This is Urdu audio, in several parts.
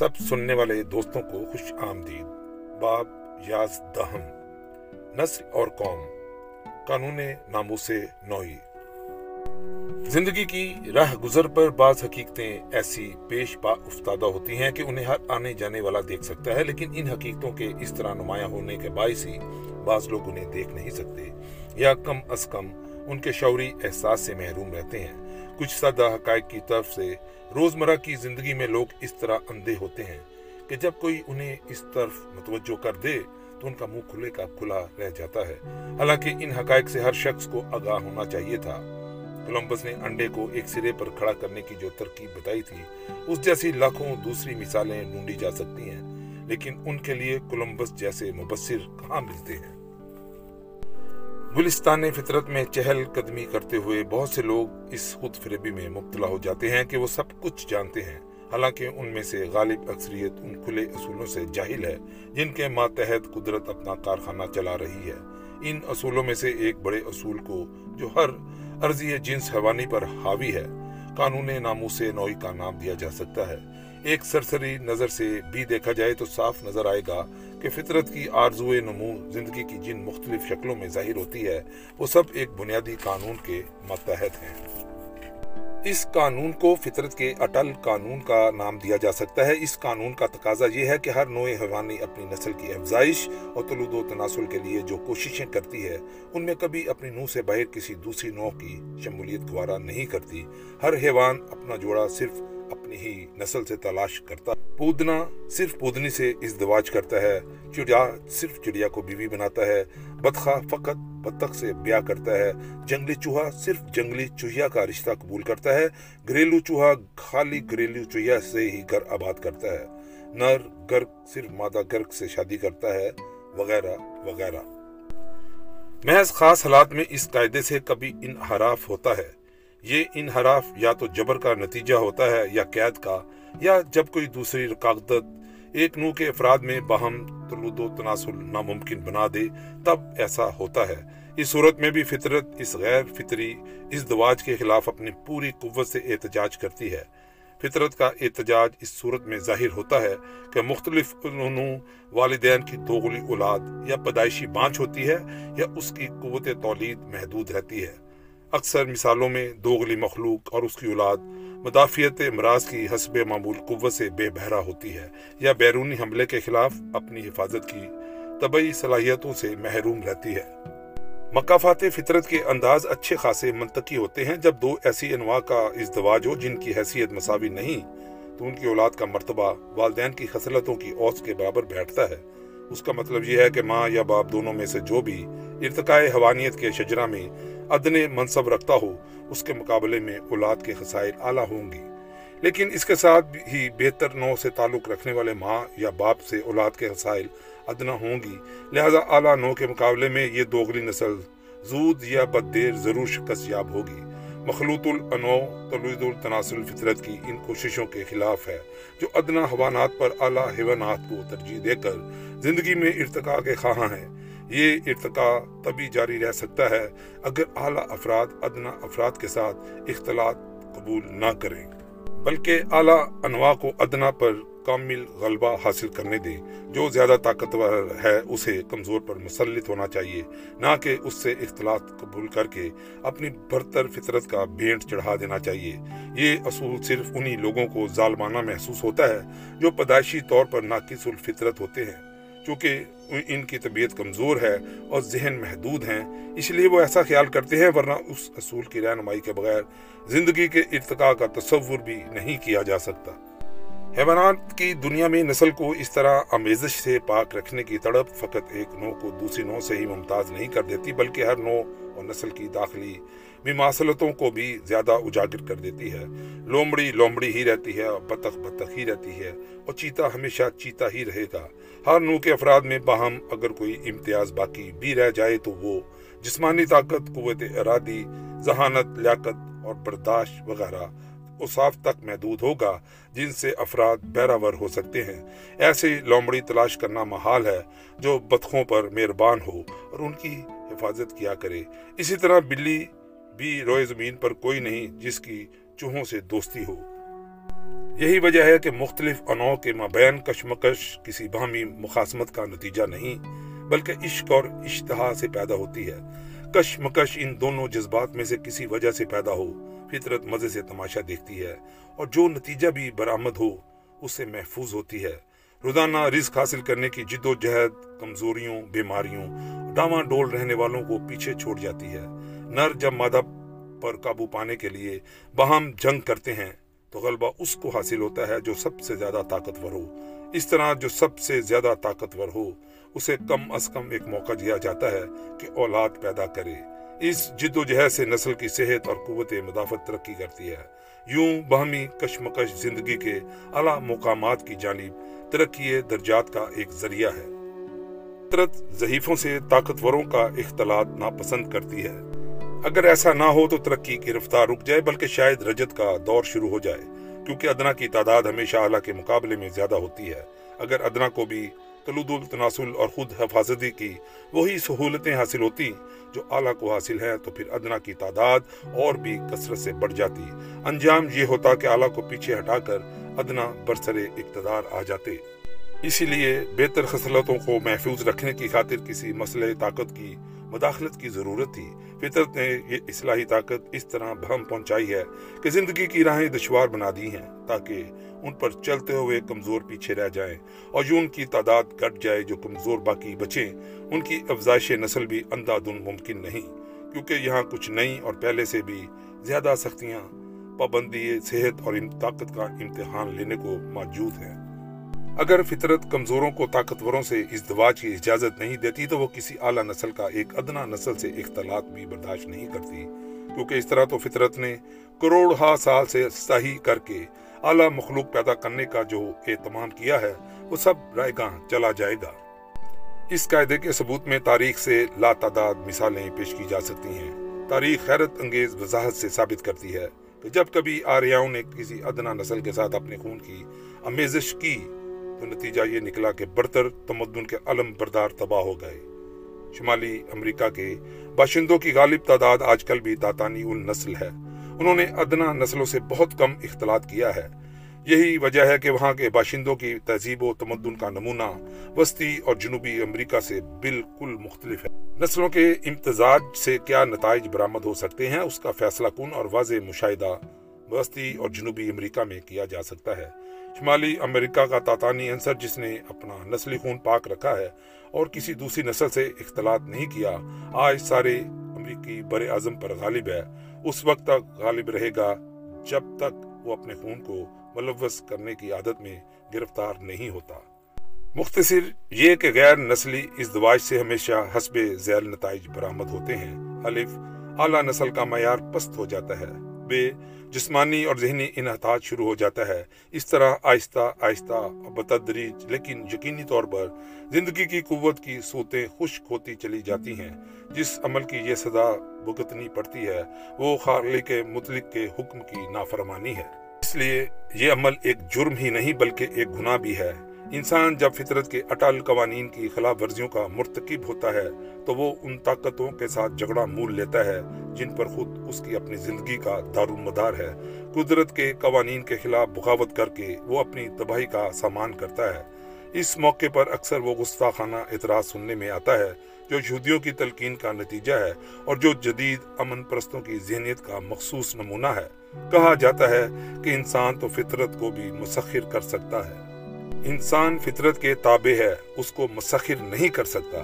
سب سننے والے دوستوں کو خوش آمدید۔ باب یاز دہم۔ نسل اور قوم۔ قانون ناموس نوئی زندگی کی راہ گزر پر بعض حقیقتیں ایسی پیش پا افتادہ ہوتی ہیں کہ انہیں ہر آنے جانے والا دیکھ سکتا ہے، لیکن ان حقیقتوں کے اس طرح نمایاں ہونے کے باعث ہی بعض لوگ انہیں دیکھ نہیں سکتے، یا کم از کم ان کے شعوری احساس سے محروم رہتے ہیں۔ کچھ سادہ حقائق کی طرف سے روزمرہ کی زندگی میں لوگ اس طرح اندھے ہوتے ہیں کہ جب کوئی انہیں اس طرف متوجہ کر دے تو ان کا منہ کھلے کا کھلا رہ جاتا ہے۔ حالانکہ ان حقائق سے ہر شخص کو آگاہ ہونا چاہیے تھا۔ کولمبس نے انڈے کو ایک سرے پر کھڑا کرنے کی جو ترکیب بتائی تھی، اس جیسی لاکھوں دوسری مثالیں ڈھونڈی جا سکتی ہیں، لیکن ان کے لیے کولمبس جیسے مبصر کہاں ملتے ہیں؟ گلستان فطرت میں چہل قدمی کرتے ہوئے بہت سے لوگ اس خود فریبی میں مبتلا ہو جاتے ہیں کہ وہ سب کچھ جانتے ہیں۔ حالانکہ ان میں سے غالب اکثریت ان کھلے اصولوں سے جاہل ہے، جن کے ماتحت قدرت اپنا کارخانہ چلا رہی ہے۔ ان اصولوں میں سے ایک بڑے اصول کو جو ہر عرضی جنس حیوانی پر حاوی ہے، قانون ناموس نوئی کا نام دیا جا سکتا ہے۔ ایک سرسری نظر سے بھی دیکھا جائے تو صاف نظر آئے گا کہ فطرت کی آرزو نمو زندگی کی جن مختلف شکلوں میں ظاہر ہوتی ہے، وہ سب ایک بنیادی قانون کے متحد ہیں۔ اس قانون کو فطرت کے اٹل قانون کا نام دیا جا سکتا ہے۔ اس قانون کا تقاضا یہ ہے کہ ہر نوع حیوانی اپنی نسل کی افزائش اور طلود و تناسل کے لیے جو کوششیں کرتی ہے، ان میں کبھی اپنی نوع سے باہر کسی دوسری نوع کی شمولیت گوارا نہیں کرتی۔ ہر حیوان اپنا جوڑا صرف اپنی ہی نسل سے تلاش کرتا۔ پودنا صرف پودنی سے ازدواج کرتا ہے۔ چڑیا صرف چڑیا کو بیوی بناتا ہے۔ بدخا فقط بطخ سے بیاہ کرتا ہے۔ جنگلی چوہا صرف جنگلی چوہیا کا رشتہ قبول کرتا ہے۔ گھریلو چوہا خالی گھریلو چوہیا سے ہی گھر آباد کرتا ہے۔ نر گرگ صرف مادہ گرگ سے شادی کرتا ہے۔ وغیرہ وغیرہ۔ محض خاص حالات میں اس قاعدے سے کبھی انحراف ہوتا ہے۔ یہ انحراف یا تو جبر کا نتیجہ ہوتا ہے یا قید کا، یا جب کوئی دوسری رکاغدت ایک نو کے افراد میں باہم تلود و تناسل ناممکن بنا دے، تب ایسا ہوتا ہے۔ اس صورت میں بھی فطرت اس غیر فطری، اس دواج کے خلاف اپنی پوری قوت سے احتجاج کرتی ہے۔ فطرت کا احتجاج اس صورت میں ظاہر ہوتا ہے کہ مختلف والدین کی دوغلی اولاد یا پیدائشی بانچ ہوتی ہے یا اس کی قوت تولید محدود رہتی ہے۔ اکثر مثالوں میں دوغلی مخلوق اور اس کی اولاد مدافعت امراض کی حسب معمول قوت سے بے بہرا ہوتی ہے یا بیرونی حملے کے خلاف اپنی حفاظت کی طبعی صلاحیتوں سے محروم رہتی ہے۔ مقافات فطرت کے انداز اچھے خاصے منطقی ہوتے ہیں۔ جب دو ایسی انواع کا ازدواج ہو جن کی حیثیت مساوی نہیں، تو ان کی اولاد کا مرتبہ والدین کی خصلتوں کی اوس کے برابر بیٹھتا ہے۔ اس کا مطلب یہ ہے کہ ماں یا باپ دونوں میں سے جو بھی ارتقاء حوانیت کے شجرہ میں ادن منصب رکھتا ہو، اس کے مقابلے میں اولاد کے خسائل اعلیٰ ہوں گی لیکن اس کے ساتھ ہی بہتر نو سے تعلق رکھنے والے ماں یا باپ سے اولاد کے خسائل ادنا ہوں گی۔ لہذا اعلیٰ نو کے مقابلے میں یہ دوغلی نسل زود یا بد دیر ضرور شکست یاب ہوگی۔ مخلوط الانو تلوید التناسل فطرت کی ان کوششوں کے خلاف ہے، جو ادنا حوانات پر اعلیٰ حیوانات کو ترجیح دے کر زندگی میں ارتقاء کے خواہاں ہیں۔ یہ ارتقاء تبھی جاری رہ سکتا ہے اگر اعلیٰ افراد ادنا افراد کے ساتھ اختلاط قبول نہ کریں، بلکہ اعلیٰ انواع کو ادنا پر کامل غلبہ حاصل کرنے دیں۔ جو زیادہ طاقتور ہے، اسے کمزور پر مسلط ہونا چاہیے، نہ کہ اس سے اختلاط قبول کر کے اپنی برتر فطرت کا بینٹ چڑھا دینا چاہیے۔ یہ اصول صرف انہی لوگوں کو ظالمانہ محسوس ہوتا ہے جو پیدائشی طور پر ناقص الفطرت ہوتے ہیں۔ چونکہ ان کی طبیعت کمزور ہے اور ذہن محدود ہیں، اس لیے وہ ایسا خیال کرتے ہیں، ورنہ اس اصول کی رہنمائی کے بغیر زندگی کے ارتقاء کا تصور بھی نہیں کیا جا سکتا۔ حیوانات کی دنیا میں نسل کو اس طرح آمیزش سے پاک رکھنے کی تڑپ فقط ایک نو کو دوسری نو سے ہی ممتاز نہیں کر دیتی، بلکہ ہر نو اور نسل کی داخلی مماثلتوں کو بھی زیادہ اجاگر کر دیتی ہے۔ لومڑی لومڑی ہی رہتی ہے اور بطخ بطخ ہی رہتی ہے اور چیتا ہمیشہ چیتا ہی رہے گا۔ ہر نو کے افراد میں باہم اگر کوئی امتیاز باقی بھی رہ جائے تو وہ جسمانی طاقت، قوت ارادی، ذہانت، لیاقت اور برداشت وغیرہ اصاف تک محدود ہوگا جن سے افراد بیراور ہو سکتے ہیں۔ ایسے لومڑی تلاش کرنا محال ہے جو بطخوں پر مہربان ہو اور ان کی حفاظت کیا کرے۔ اسی طرح بلی بھی روئے زمین پر کوئی نہیں جس کی چوہوں سے دوستی ہو۔ یہی وجہ ہے کہ مختلف انو کے مابین کشمکش کسی باہمی مخاسمت کا نتیجہ نہیں، بلکہ عشق اور اشتہا سے پیدا ہوتی ہے۔ کشمکش ان دونوں جذبات میں سے کسی وجہ سے پیدا ہو۔ فطرت مزے سے تماشا دیکھتی ہے اور جو نتیجہ بھی برآمد ہو، اس سے محفوظ ہوتی ہے۔ روزانہ رزق حاصل کرنے کی جد و جہد، کمزوریوں، بیماریوں ڈاواں ڈول رہنے والوں کو پیچھے چھوڑ جاتی ہے۔ نر جب مادہ پر قابو پانے کے لیے باہم جنگ کرتے ہیں، تو غلبہ اس کو حاصل ہوتا ہے جو سب سے زیادہ طاقتور ہو۔ اس طرح جو سب سے زیادہ طاقتور ہو، اسے کم از کم ایک موقع دیا جاتا ہے کہ اولاد پیدا کرے۔ اس جد و جہد سے نسل کی صحت اور قوت مدافعت ترقی کرتی ہے۔ یوں باہمی کشمکش زندگی کے اعلیٰ مقامات کی جانب ترقی درجات کا ایک ذریعہ ہے۔ فطرت ضعیفوں سے طاقتوروں کا اختلاط ناپسند کرتی ہے۔ اگر ایسا نہ ہو تو ترقی کی رفتار رک جائے، بلکہ شاید رجت کا دور شروع ہو جائے۔ کیونکہ ادنا کی تعداد ہمیشہ اعلیٰ کے مقابلے میں زیادہ ہوتی ہے۔ اگر ادنا کو بھی تلود التناسل اور خود حفاظتی کی وہی سہولتیں حاصل ہوتی جو اعلیٰ کو حاصل ہے تو پھر ادنا کی تعداد اور بھی کثرت سے بڑھ جاتی۔ انجام یہ ہوتا کہ اعلیٰ کو پیچھے ہٹا کر ادنا برسر اقتدار آ جاتے۔ اسی لیے بہتر خصلتوں کو محفوظ رکھنے کی خاطر کسی مسئلہ طاقت کی مداخلت کی ضرورت تھی۔ فطرت نے یہ اصلاحی طاقت اس طرح بہم پہنچائی ہے کہ زندگی کی راہیں دشوار بنا دی ہیں تاکہ ان پر چلتے ہوئے کمزور پیچھے رہ جائیں اور جو ان کی تعداد گٹ جائے جو کمزور باقی بچیں، ان کی افزائش نسل بھی اندھادن ممکن نہیں، کیونکہ یہاں کچھ نئی اور پہلے سے بھی زیادہ سختیاں، پابندی، صحت اور طاقت کا امتحان لینے کو موجود ہیں۔ اگر فطرت کمزوروں کو طاقتوروں سے ازدواج کی اجازت نہیں دیتی تو وہ کسی اعلیٰ نسل کا ایک ادنا نسل سے اختلاط بھی برداشت نہیں کرتی، کیونکہ اس طرح تو فطرت نے کروڑ ہا سال سے صحیح کر کے اعلیٰ مخلوق پیدا کرنے کا جو اہتمام کیا ہے، وہ سب رائے گاہ چلا جائے گا۔ اس قاعدے کے ثبوت میں تاریخ سے لا تعداد مثالیں پیش کی جا سکتی ہیں۔ تاریخ حیرت انگیز وضاحت سے ثابت کرتی ہے کہ جب کبھی آریاؤں نے کسی ادنا نسل کے ساتھ اپنے خون کی امیزش کی، تو نتیجہ یہ نکلا کہ برتر تمدن کے علم بردار تباہ ہو گئے۔ شمالی امریکہ کے باشندوں کی غالب تعداد آج کل بھی تاتانی نسل ہے۔ انہوں نے ادنا نسلوں سے بہت کم اختلاط کیا ہے۔ یہی وجہ ہے کہ وہاں کے باشندوں کی تہذیب و تمدن کا نمونہ وسطی اور جنوبی امریکہ سے بالکل مختلف ہے۔ نسلوں کے امتزاج سے کیا نتائج برآمد ہو سکتے ہیں، اس کا فیصلہ کن اور واضح مشاہدہ وسطی اور جنوبی امریکہ میں کیا جا سکتا ہے۔ شمالی امریکہ کا تاتانی انصر جس نے اپنا نسلی خون پاک رکھا ہے اور کسی دوسری نسل سے اختلاط نہیں کیا، آج سارے امریکی بر اعظم پر غالب ہے۔ اس وقت تک غالب رہے گا جب تک وہ اپنے خون کو ملوث کرنے کی عادت میں گرفتار نہیں ہوتا۔ مختصر یہ کہ غیر نسلی ازدواج سے ہمیشہ حسب ذیل نتائج برآمد ہوتے ہیں۔ الف، اعلیٰ نسل کا معیار پست ہو جاتا ہے۔ بے جسمانی اور ذہنی انحطاط شروع ہو جاتا ہے۔ اس طرح آہستہ آہستہ بتدریج لیکن یقینی طور پر زندگی کی قوت کی سوتیں خشک ہوتی چلی جاتی ہیں۔ جس عمل کی یہ سزا بھگتنی پڑتی ہے، وہ خالق مطلق کے حکم کی نافرمانی ہے۔ اس لیے یہ عمل ایک جرم ہی نہیں بلکہ ایک گناہ بھی ہے۔ انسان جب فطرت کے اٹل قوانین کی خلاف ورزیوں کا مرتکب ہوتا ہے، تو وہ ان طاقتوں کے ساتھ جھگڑا مول لیتا ہے، جن پر خود اس کی اپنی زندگی کا دار ہے۔ قدرت کے قوانین کے خلاف بغاوت کر کے وہ اپنی تباہی کا سامان کرتا ہے۔ اس موقع پر اکثر وہ گستاخانہ اعتراض سننے میں آتا ہے جو یہودیوں کی تلقین کا نتیجہ ہے اور جو جدید امن پرستوں کی ذہنیت کا مخصوص نمونہ ہے۔ کہا جاتا ہے کہ انسان تو فطرت کو بھی مسخر کر سکتا ہے۔ انسان فطرت کے تابع ہے، اس کو مسخر نہیں کر سکتا۔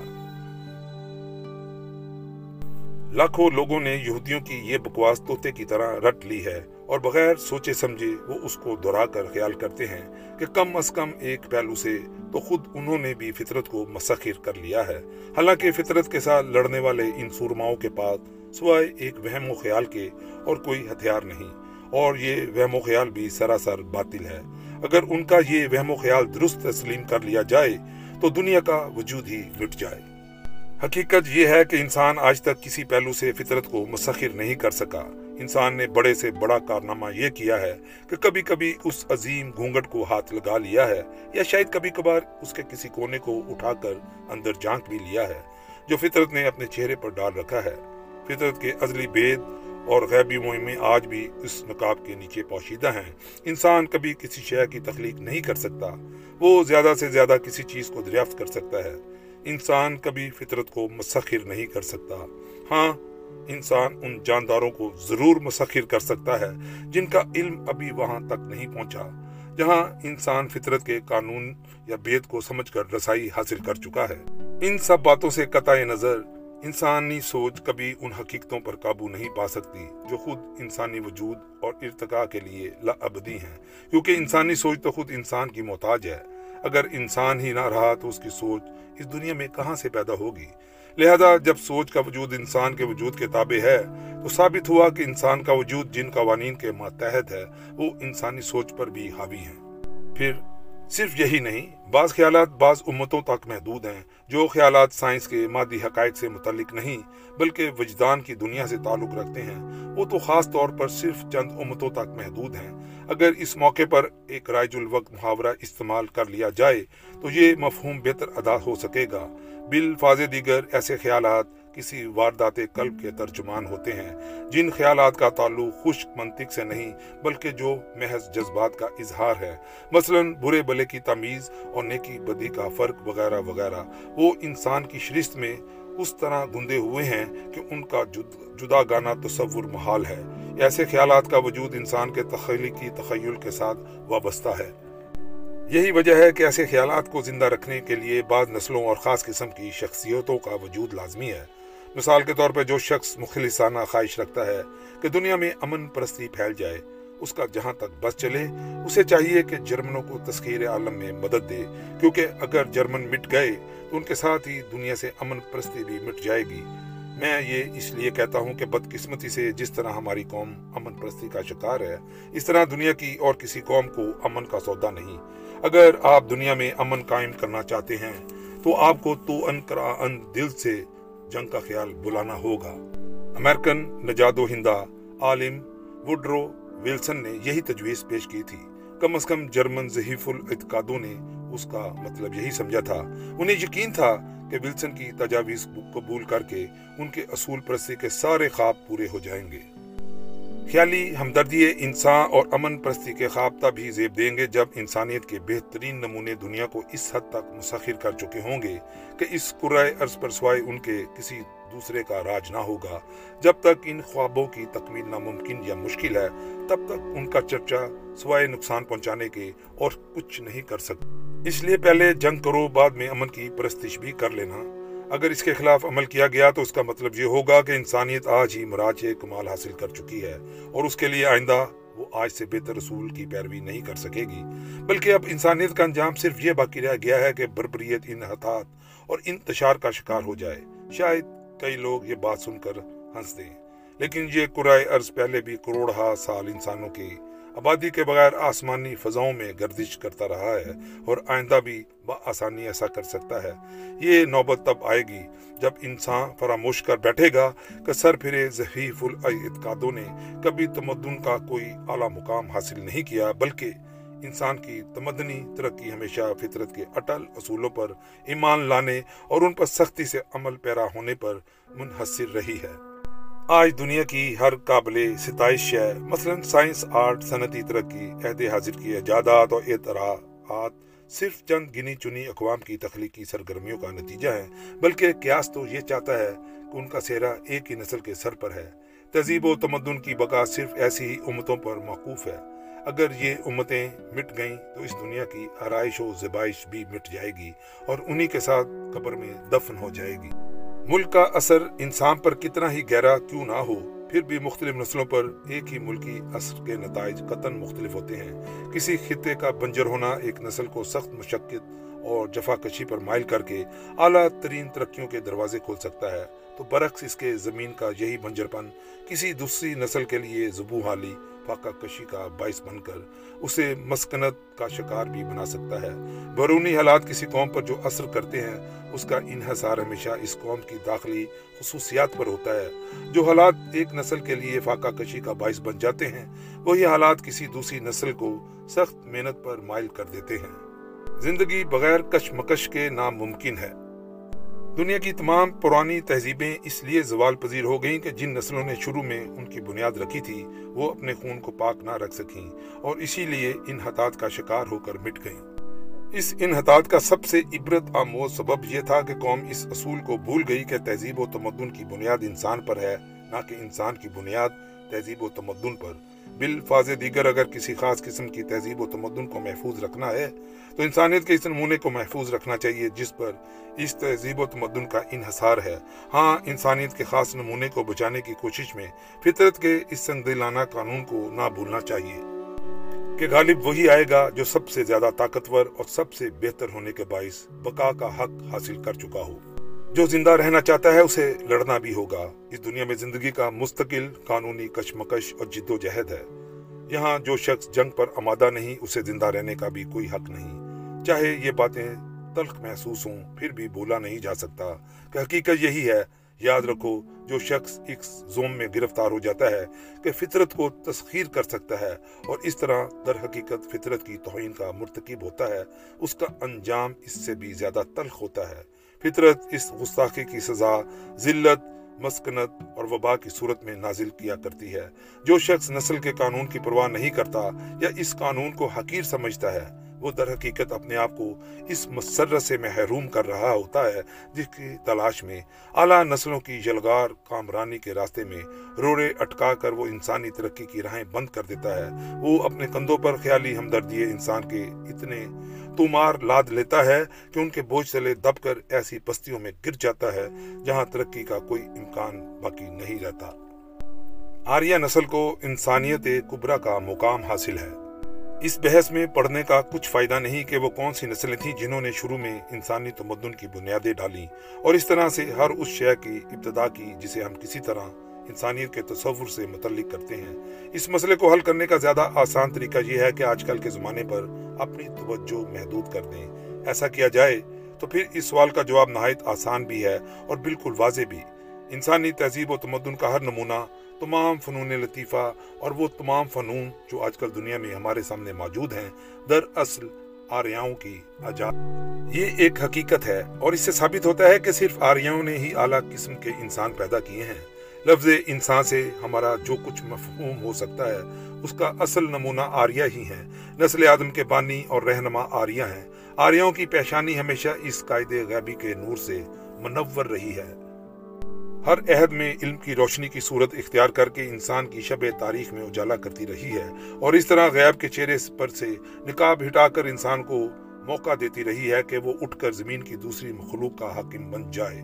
لاکھوں لوگوں نے یہودیوں کی یہ بکواس توتے کی طرح رٹ لی ہے۔ اور بغیر سوچے سمجھے وہ اس کو دہرا کر خیال کرتے ہیں کہ کم از کم ایک پہلو سے تو خود انہوں نے بھی فطرت کو مسخر کر لیا ہے۔ حالانکہ فطرت کے ساتھ لڑنے والے ان سورماؤں کے پاس سوائے ایک وہم و خیال کے اور کوئی ہتھیار نہیں۔ اور یہ وہم و خیال بھی سراسر باطل ہے۔ اگر ان کا یہ وہم و خیال درست تسلیم کر لیا جائے تو دنیا کا وجود ہی مٹ جائے۔ حقیقت یہ ہے کہ انسان آج تک کسی پہلو سے فطرت کو مسخر نہیں کر سکا۔ انسان نے بڑے سے بڑا کارنامہ یہ کیا ہے کہ کبھی کبھی اس عظیم گھونگٹ کو ہاتھ لگا لیا ہے یا شاید کبھی کبھار اس کے کسی کونے کو اٹھا کر اندر جانک بھی لیا ہے، جو فطرت نے اپنے چہرے پر ڈال رکھا ہے۔ فطرت کے ازلی بید اور غیبی مہمیں آج بھی اس نقاب کے نیچے پوشیدہ ہیں۔ انسان کبھی کسی شے کی تخلیق نہیں کر سکتا، وہ زیادہ سے زیادہ کسی چیز کو دریافت کر سکتا ہے۔ انسان کبھی فطرت کو مسخر نہیں کر سکتا۔ ہاں انسان ان جانداروں کو ضرور مسخر کر سکتا ہے جن کا علم ابھی وہاں تک نہیں پہنچا، جہاں انسان فطرت کے قانون یا بیت کو سمجھ کر رسائی حاصل کر چکا ہے۔ ان سب باتوں سے قطع نظر انسانی سوچ کبھی ان حقیقتوں پر قابو نہیں پا سکتی جو خود انسانی وجود اور ارتقاء کے لیے لابدی ہیں، کیونکہ انسانی سوچ تو خود انسان کی محتاج ہے۔ اگر انسان ہی نہ رہا تو اس کی سوچ اس دنیا میں کہاں سے پیدا ہوگی؟ لہذا جب سوچ کا وجود انسان کے وجود کے تابع ہے، تو ثابت ہوا کہ انسان کا وجود جن قوانین کے ماتحت ہے، وہ انسانی سوچ پر بھی حاوی ہیں۔ پھر صرف یہی نہیں، بعض خیالات بعض امتوں تک محدود ہیں، جو خیالات سائنس کے مادی حقائق سے متعلق نہیں، بلکہ وجدان کی دنیا سے تعلق رکھتے ہیں۔ وہ تو خاص طور پر صرف چند امتوں تک محدود ہیں۔ اگر اس موقع پر ایک رائج الوقت محاورہ استعمال کر لیا جائے، تو یہ مفہوم بہتر ادا ہو سکے گا۔ بالفاظ دیگر ایسے خیالات کسی واردات قلب کے ترجمان ہوتے ہیں، جن خیالات کا تعلق خشک منطق سے نہیں، بلکہ جو محض جذبات کا اظہار ہے۔ مثلا، برے بلے کی تمیز اور نیکی بدی کا فرق وغیرہ وغیرہ۔ وہ انسان کی شرست میں اس طرح گندے ہوئے ہیں کہ ان کا جدا گانا تصور محال ہے۔ ایسے خیالات کا وجود انسان کے تخلیقی تخیل کے ساتھ وابستہ ہے۔ یہی وجہ ہے کہ ایسے خیالات کو زندہ رکھنے کے لیے بعض نسلوں اور خاص قسم کی شخصیتوں کا وجود لازمی ہے۔ مثال کے طور پہ جو شخص مخلصانہ خواہش رکھتا ہے کہ دنیا میں امن پرستی پھیل جائے، اس کا جہاں تک بس چلے، اسے چاہیے کہ جرمنوں کو تسخیر عالم میں مدد دے، کیونکہ اگر جرمن مٹ گئے تو ان کے ساتھ ہی دنیا سے امن پرستی بھی مٹ جائے گی۔ میں یہ اس لیے کہتا ہوں کہ بدقسمتی سے جس طرح ہماری قوم امن پرستی کا شکار ہے، اس طرح دنیا کی اور کسی قوم کو امن کا سودا نہیں۔ اگر آپ دنیا میں امن قائم کرنا چاہتے ہیں، تو آپ کو تو ان کرا ان دل سے جنگ کا خیال بلانا ہوگا۔ امریکن نجاد و ہندہ عالم وڈرو ویلسن نے یہی تجویز پیش کی تھی۔ کم از کم جرمن ضحیف الاعتقادوں نے اس کا مطلب یہی سمجھا تھا۔ انہیں یقین تھا کہ ویلسن کی تجاویز قبول کر کے ان کے اصول پرستی کے سارے خواب پورے ہو جائیں گے۔ خیالی ہمدردی انسان اور امن پرستی کے خواب بھی زیب دیں گے جب انسانیت کے بہترین نمونے دنیا کو اس حد تک مسخر کر چکے ہوں گے کہ اس قرائے عرض پر سوائے ان کے کسی دوسرے کا راج نہ ہوگا۔ جب تک ان خوابوں کی تکمیل ناممکن یا مشکل ہے، تب تک ان کا چرچا سوائے نقصان پہنچانے کے اور کچھ نہیں کر سکتے اس لیے پہلے جنگ کرو، بعد میں امن کی پرستش بھی کر لینا۔ اگر اس کے خلاف عمل کیا گیا تو اس کا مطلب یہ ہوگا کہ انسانیت آج ہی مراج کمال حاصل کر چکی ہے اور اس کے لیے آئندہ وہ آج سے بہتر رسول کی پیروی نہیں کر سکے گی۔ بلکہ اب انسانیت کا انجام صرف یہ باقی رہ گیا ہے کہ بربریت ان اور انتشار کا شکار ہو جائے۔ شاید کئی لوگ یہ بات سن کر ہنس دیں، لیکن یہ قرائے عرض پہلے بھی کروڑہ سال انسانوں کی آبادی کے بغیر آسمانی فضاؤں میں گردش کرتا رہا ہے اور آئندہ بھی آسانی ایسا کر سکتا ہے۔ یہ نوبت تب آئے گی جب انسان فراموش کر بیٹھے گا کہ سر پھرے ضحیف الاعتقادوں نے کبھی تمدن کا کوئی اعلیٰ مقام حاصل نہیں کیا، بلکہ انسان کی تمدنی ترقی ہمیشہ فطرت کے اٹل اصولوں پر ایمان لانے اور ان پر سختی سے عمل پیرا ہونے پر منحصر رہی ہے۔ آج دنیا کی ہر قابل ستائش ہے۔ مثلا سائنس، آرٹ، صنعتی ترقی عہد حاضر کی ایجادات اور اعتراعات صرف چند گنی چنی اقوام کی تخلیقی سرگرمیوں کا نتیجہ ہے بلکہ قیاس تو یہ چاہتا ہے کہ ان کا سہرا ایک ہی نسل کے سر پر ہے۔ تہذیب و تمدن کی بقا صرف ایسی ہی امتوں پر موقوف ہے۔ اگر یہ امتیں مٹ گئیں تو اس دنیا کی آرائش و زبائش بھی مٹ جائے گی اور انہی کے ساتھ قبر میں دفن ہو جائے گی۔ ملک کا اثر انسان پر کتنا ہی گہرا کیوں نہ ہو، پھر بھی مختلف نسلوں پر ایک ہی ملکی اثر کے نتائج قطن مختلف ہوتے ہیں۔ کسی خطے کا بنجر ہونا ایک نسل کو سخت مشقت اور جفا کشی پر مائل کر کے اعلیٰ ترین ترقیوں کے دروازے کھول سکتا ہے۔ تو برعکس اس کے زمین کا یہی بنجر پن کسی دوسری نسل کے لیے زبو حالی فاقہ کشی کا باعث بن کر اسے مسکنت کا شکار بھی بنا سکتا ہے۔ بیرونی حالات کسی قوم پر جو اثر کرتے ہیں، اس کا انحصار ہمیشہ اس قوم کی داخلی خصوصیات پر ہوتا ہے۔ جو حالات ایک نسل کے لیے فاقہ کشی کا باعث بن جاتے ہیں، وہی حالات کسی دوسری نسل کو سخت محنت پر مائل کر دیتے ہیں۔ زندگی بغیر کشمکش کے ناممکن ہے۔ دنیا کی تمام پرانی تہذیبیں اس لیے زوال پذیر ہو گئیں کہ جن نسلوں نے شروع میں ان کی بنیاد رکھی تھی، وہ اپنے خون کو پاک نہ رکھ سکیں اور اسی لیے ان کا شکار ہو کر مٹ گئیں۔ اس انحطاط کا سب سے عبرت آموز سبب یہ تھا کہ قوم اس اصول کو بھول گئی کہ تہذیب و تمدن کی بنیاد انسان پر ہے، نہ کہ انسان کی بنیاد تہذیب و تمدن پر۔ بالفاظ دیگر اگر کسی خاص قسم کی تہذیب و تمدن کو محفوظ رکھنا ہے، تو انسانیت کے اس نمونے کو محفوظ رکھنا چاہیے، جس پر اس تہذیب و تمدن کا انحصار ہے۔ ہاں انسانیت کے خاص نمونے کو بچانے کی کوشش میں فطرت کے اس سنگ دلانہ قانون کو نہ بھولنا چاہیے۔ کہ غالب وہی آئے گا جو سب سے زیادہ طاقتور اور سب سے بہتر ہونے کے باعث بقا کا حق حاصل کر چکا ہو۔ جو زندہ رہنا چاہتا ہے اسے لڑنا بھی ہوگا۔ اس دنیا میں زندگی کا مستقل قانونی کشمکش اور جد و جہد ہے۔ یہاں جو شخص جنگ پر آمادہ نہیں، اسے زندہ رہنے کا بھی کوئی حق نہیں۔ چاہے یہ باتیں تلخ محسوس ہوں، پھر بھی بولا نہیں جا سکتا۔ کہ حقیقت یہی ہے، یاد رکھو، جو شخص اس زوم میں گرفتار ہو جاتا ہے کہ فطرت کو تسخیر کر سکتا ہے اور اس طرح در حقیقت فطرت کی توہین کا مرتکب ہوتا ہے، اس کا انجام اس سے بھی زیادہ تلخ ہوتا ہے۔ فطرت اس گستاخی کی سزا، ذلت، مسکنت اور وبا کی صورت میں نازل کیا کرتی ہے۔ جو شخص نسل کے قانون کی پرواہ نہیں کرتا یا اس قانون کو حقیر سمجھتا ہے وہ در حقیقت اپنے آپ کو اس مسرت سے محروم کر رہا ہوتا ہے، جس کی تلاش میں اعلیٰ نسلوں کی یلغار کامرانی کے راستے میں روڑے اٹکا کر وہ انسانی ترقی کی راہیں بند کر دیتا ہے۔ وہ اپنے کندھوں پر خیالی ہمدردی انسان کے اتنے تومار لاد لیتا ہے کہ ان کے بوجھ سے دب کر ایسی پستیوں میں گر جاتا ہے جہاں ترقی کا کوئی امکان باقی نہیں رہتا۔ آریہ نسل کو انسانیت کبرا کا مقام حاصل ہے۔ اس بحث میں پڑھنے کا کچھ فائدہ نہیں کہ وہ کون سی نسلیں تھیں جنہوں نے شروع میں انسانی تمدن کی بنیادیں ڈالی اور اس طرح سے ہر اس شے کی ابتدا کی جسے ہم کسی طرح انسانیت کے تصور سے متعلق کرتے ہیں۔ اس مسئلے کو حل کرنے کا زیادہ آسان طریقہ یہ ہے کہ آج کل کے زمانے پر اپنی توجہ محدود کر دیں۔ ایسا کیا جائے تو پھر اس سوال کا جواب نہایت آسان بھی ہے اور بالکل واضح بھی۔ انسانی تہذیب و تمدن کا ہر نمونہ تمام فنون لطیفہ اور وہ تمام فنون جو آج کل دنیا میں ہمارے سامنے موجود ہیں در اصل آریاؤں کی یہ ایک حقیقت ہے اور اس سے ثابت ہوتا ہے کہ صرف آریاؤں نے ہی اعلیٰ قسم کے انسان پیدا کیے ہیں۔ لفظ انسان سے ہمارا جو کچھ مفہوم ہو سکتا ہے، اس کا اصل نمونہ آریہ ہی ہے نسل آدم کے بانی اور رہنما آریہ ہیں۔ آریاؤں کی پیشانی ہمیشہ اس قائد غیبی کے نور سے منور رہی ہے۔ ہر عہد میں علم کی روشنی کی صورت اختیار کر کے انسان کی شب تاریخ میں اجالا کرتی رہی ہے اور اس طرح غیب کے چہرے پر سے نکاب ہٹا کر انسان کو موقع دیتی رہی ہے کہ وہ اٹھ کر زمین کی دوسری مخلوق کا حاکم بن جائے۔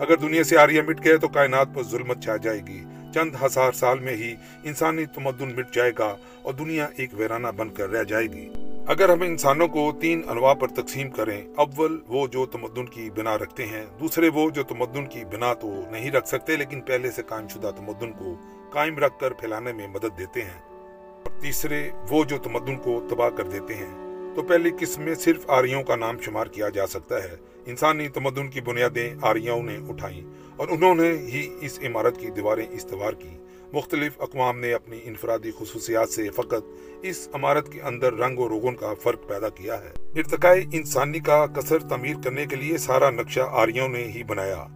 اگر دنیا سے آریہ مٹ گئے تو کائنات پر ظلمت چھا جائے گی۔ چند ہزار سال میں ہی انسانی تمدن مٹ جائے گا اور دنیا ایک ویرانہ بن کر رہ جائے گی۔ اگر ہم انسانوں کو تین انواع پر تقسیم کریں، اول وہ جو تمدن کی بنا رکھتے ہیں، دوسرے وہ جو تمدن کی بنا تو نہیں رکھ سکتے لیکن پہلے سے قائم شدہ تمدن کو قائم رکھ کر پھیلانے میں مدد دیتے ہیں۔ اور تیسرے وہ جو تمدن کو تباہ کر دیتے ہیں۔ تو پہلی قسم میں صرف آریوں کا نام شمار کیا جا سکتا ہے۔ انسانی تمدن کی بنیادیں آریوں نے اٹھائیں اور انہوں نے ہی اس عمارت کی دیواریں استوار کی مختلف اقوام نے اپنی انفرادی خصوصیات سے فقط اس عمارت کے اندر رنگ و روگن کا فرق پیدا کیا ہے۔ ارتقاء انسانی کا کثر تعمیر کرنے کے لیے سارا نقشہ آریوں نے ہی بنایا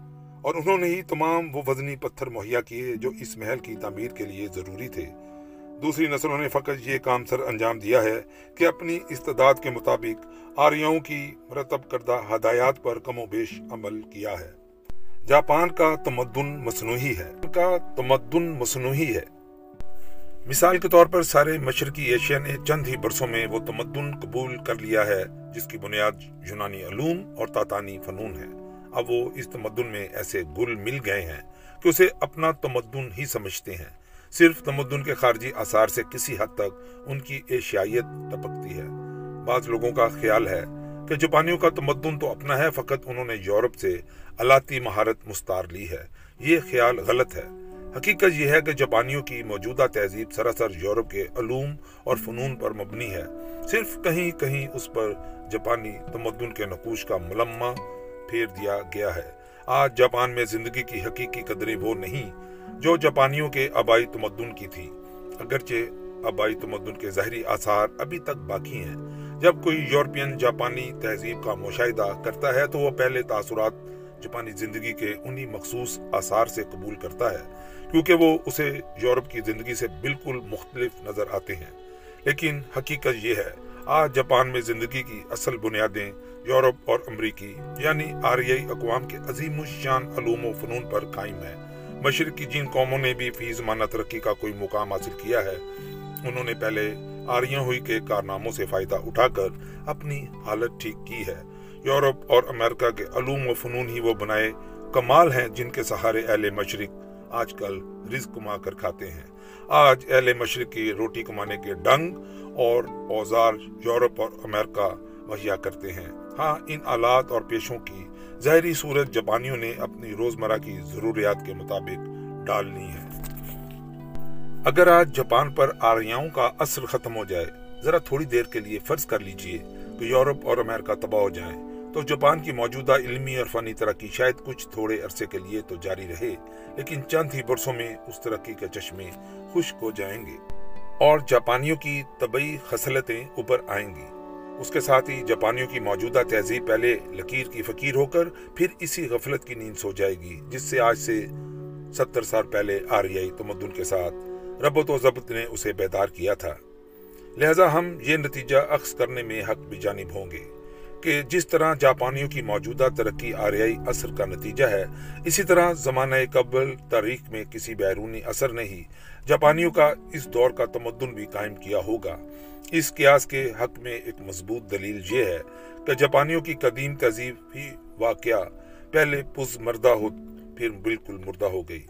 اور انہوں نے ہی تمام وہ وزنی پتھر مہیا کیے جو اس محل کی تعمیر کے لیے ضروری تھے۔ دوسری نسلوں نے فقط یہ کام سر انجام دیا ہے کہ اپنی استداد کے مطابق آریوں کی مرتب کردہ ہدایات پر کم و بیش عمل کیا ہے۔ جاپان کا تمدن مصنوعی ہے۔ کا تمدن مصنوعی ہے۔ مثال کے طور پر سارے مشرقی ایشیا نے چند ہی برسوں میں وہ تمدن قبول کر لیا ہے، جس کی بنیاد یونانی علوم اور تاتانی فنون ہے اب وہ اس تمدن میں ایسے گل مل گئے ہیں کہ اسے اپنا تمدن ہی سمجھتے ہیں۔ صرف تمدن کے خارجی آثار سے کسی حد تک ان کی ایشیائیت ٹپکتی ہے۔ بعض لوگوں کا خیال ہے کہ جاپانیوں کا تمدن تو اپنا ہے، فقط انہوں نے یورپ سے علاتی مہارت مستار لی ہے۔ یہ خیال غلط ہے۔ حقیقت یہ ہے کہ جاپانیوں کی موجودہ تہذیب سراسر یورپ کے علوم اور فنون پر مبنی ہے۔ صرف کہیں کہیں اس پر جاپانی تمدن کے نقوش کا ملمہ پھیر دیا گیا ہے۔ آج جاپان میں زندگی کی حقیقی قدریں وہ نہیں جو جاپانیوں کے آبائی تمدن کی تھی اگرچہ آبائی تمدن کے ظاہری آثار ابھی تک باقی ہیں جب کوئی یورپین، جاپانی تہذیب کا مشاہدہ کرتا ہے تو وہ پہلے تاثرات جاپانی زندگی کے انہی مخصوص آثار سے قبول کرتا ہے، کیونکہ وہ اسے یورپ کی زندگی سے بالکل مختلف نظر آتے ہیں۔ لیکن حقیقت یہ ہے، آج جاپان میں زندگی کی اصل بنیادیں یورپ اور امریکی یعنی آریائی اقوام کے عظیم الشان علوم و فنون پر قائم ہیں۔ مشرق کی جن قوموں نے بھی فی زمانہ ترقی کا کوئی مقام حاصل کیا ہے۔ انہوں نے پہلے آریاں ہوئی کے کارناموں سے فائدہ اٹھا کر اپنی حالت ٹھیک کی ہے۔ یورپ اور امریکہ کے علوم و فنون ہی وہ بنائے کمال ہیں جن کے سہارے اہل مشرق آج کل رزق کما کر کھاتے ہیں۔ آج اہل مشرق کی روٹی کمانے کے ڈنگ اور اوزار یورپ اور امریکہ مہیا کرتے ہیں۔ ہاں ان آلات اور پیشوں کی ظاہری صورت جاپانیوں نے اپنی روزمرہ کی ضروریات کے مطابق ڈالنی ہے۔ اگر آج جاپان پر آریاؤں کا اثر ختم ہو جائے، ذرا تھوڑی دیر کے لیے فرض کر لیجیے کہ یورپ اور امریکہ تباہ ہو جائیں۔ تو جاپان کی موجودہ علمی اور فنی ترقی شاید کچھ تھوڑے عرصے کے لیے تو جاری رہے، لیکن چند ہی برسوں میں اس ترقی کے چشمے خشک ہو جائیں گے۔ اور جاپانیوں کی طبی خصلتیں اوپر آئیں گی۔ اس کے ساتھ ہی جاپانیوں کی موجودہ تہذیب پہلے لکیر کی فقیر ہو کر پھر اسی غفلت کی نیند سو جائے گی، جس سے آج سے ستر سال پہلے آریائی تمدن کے ساتھ ربط و ضبط نے اسے بیدار کیا تھا۔ لہذا ہم یہ نتیجہ عکس کرنے میں حق بھی جانب ہوں گے کہ جس طرح جاپانیوں کی موجودہ ترقی آریائی اثر کا نتیجہ ہے، اسی طرح زمانہ قبل تاریخ میں کسی بیرونی اثر نے ہی جاپانیوں کا اس دور کا تمدن بھی قائم کیا ہوگا۔ اس قیاس کے حق میں ایک مضبوط دلیل یہ ہے کہ جاپانیوں کی قدیم تہذیب ہی واقعہ پہلے پز مردہ ہو، پھر بالکل مردہ ہو گئی۔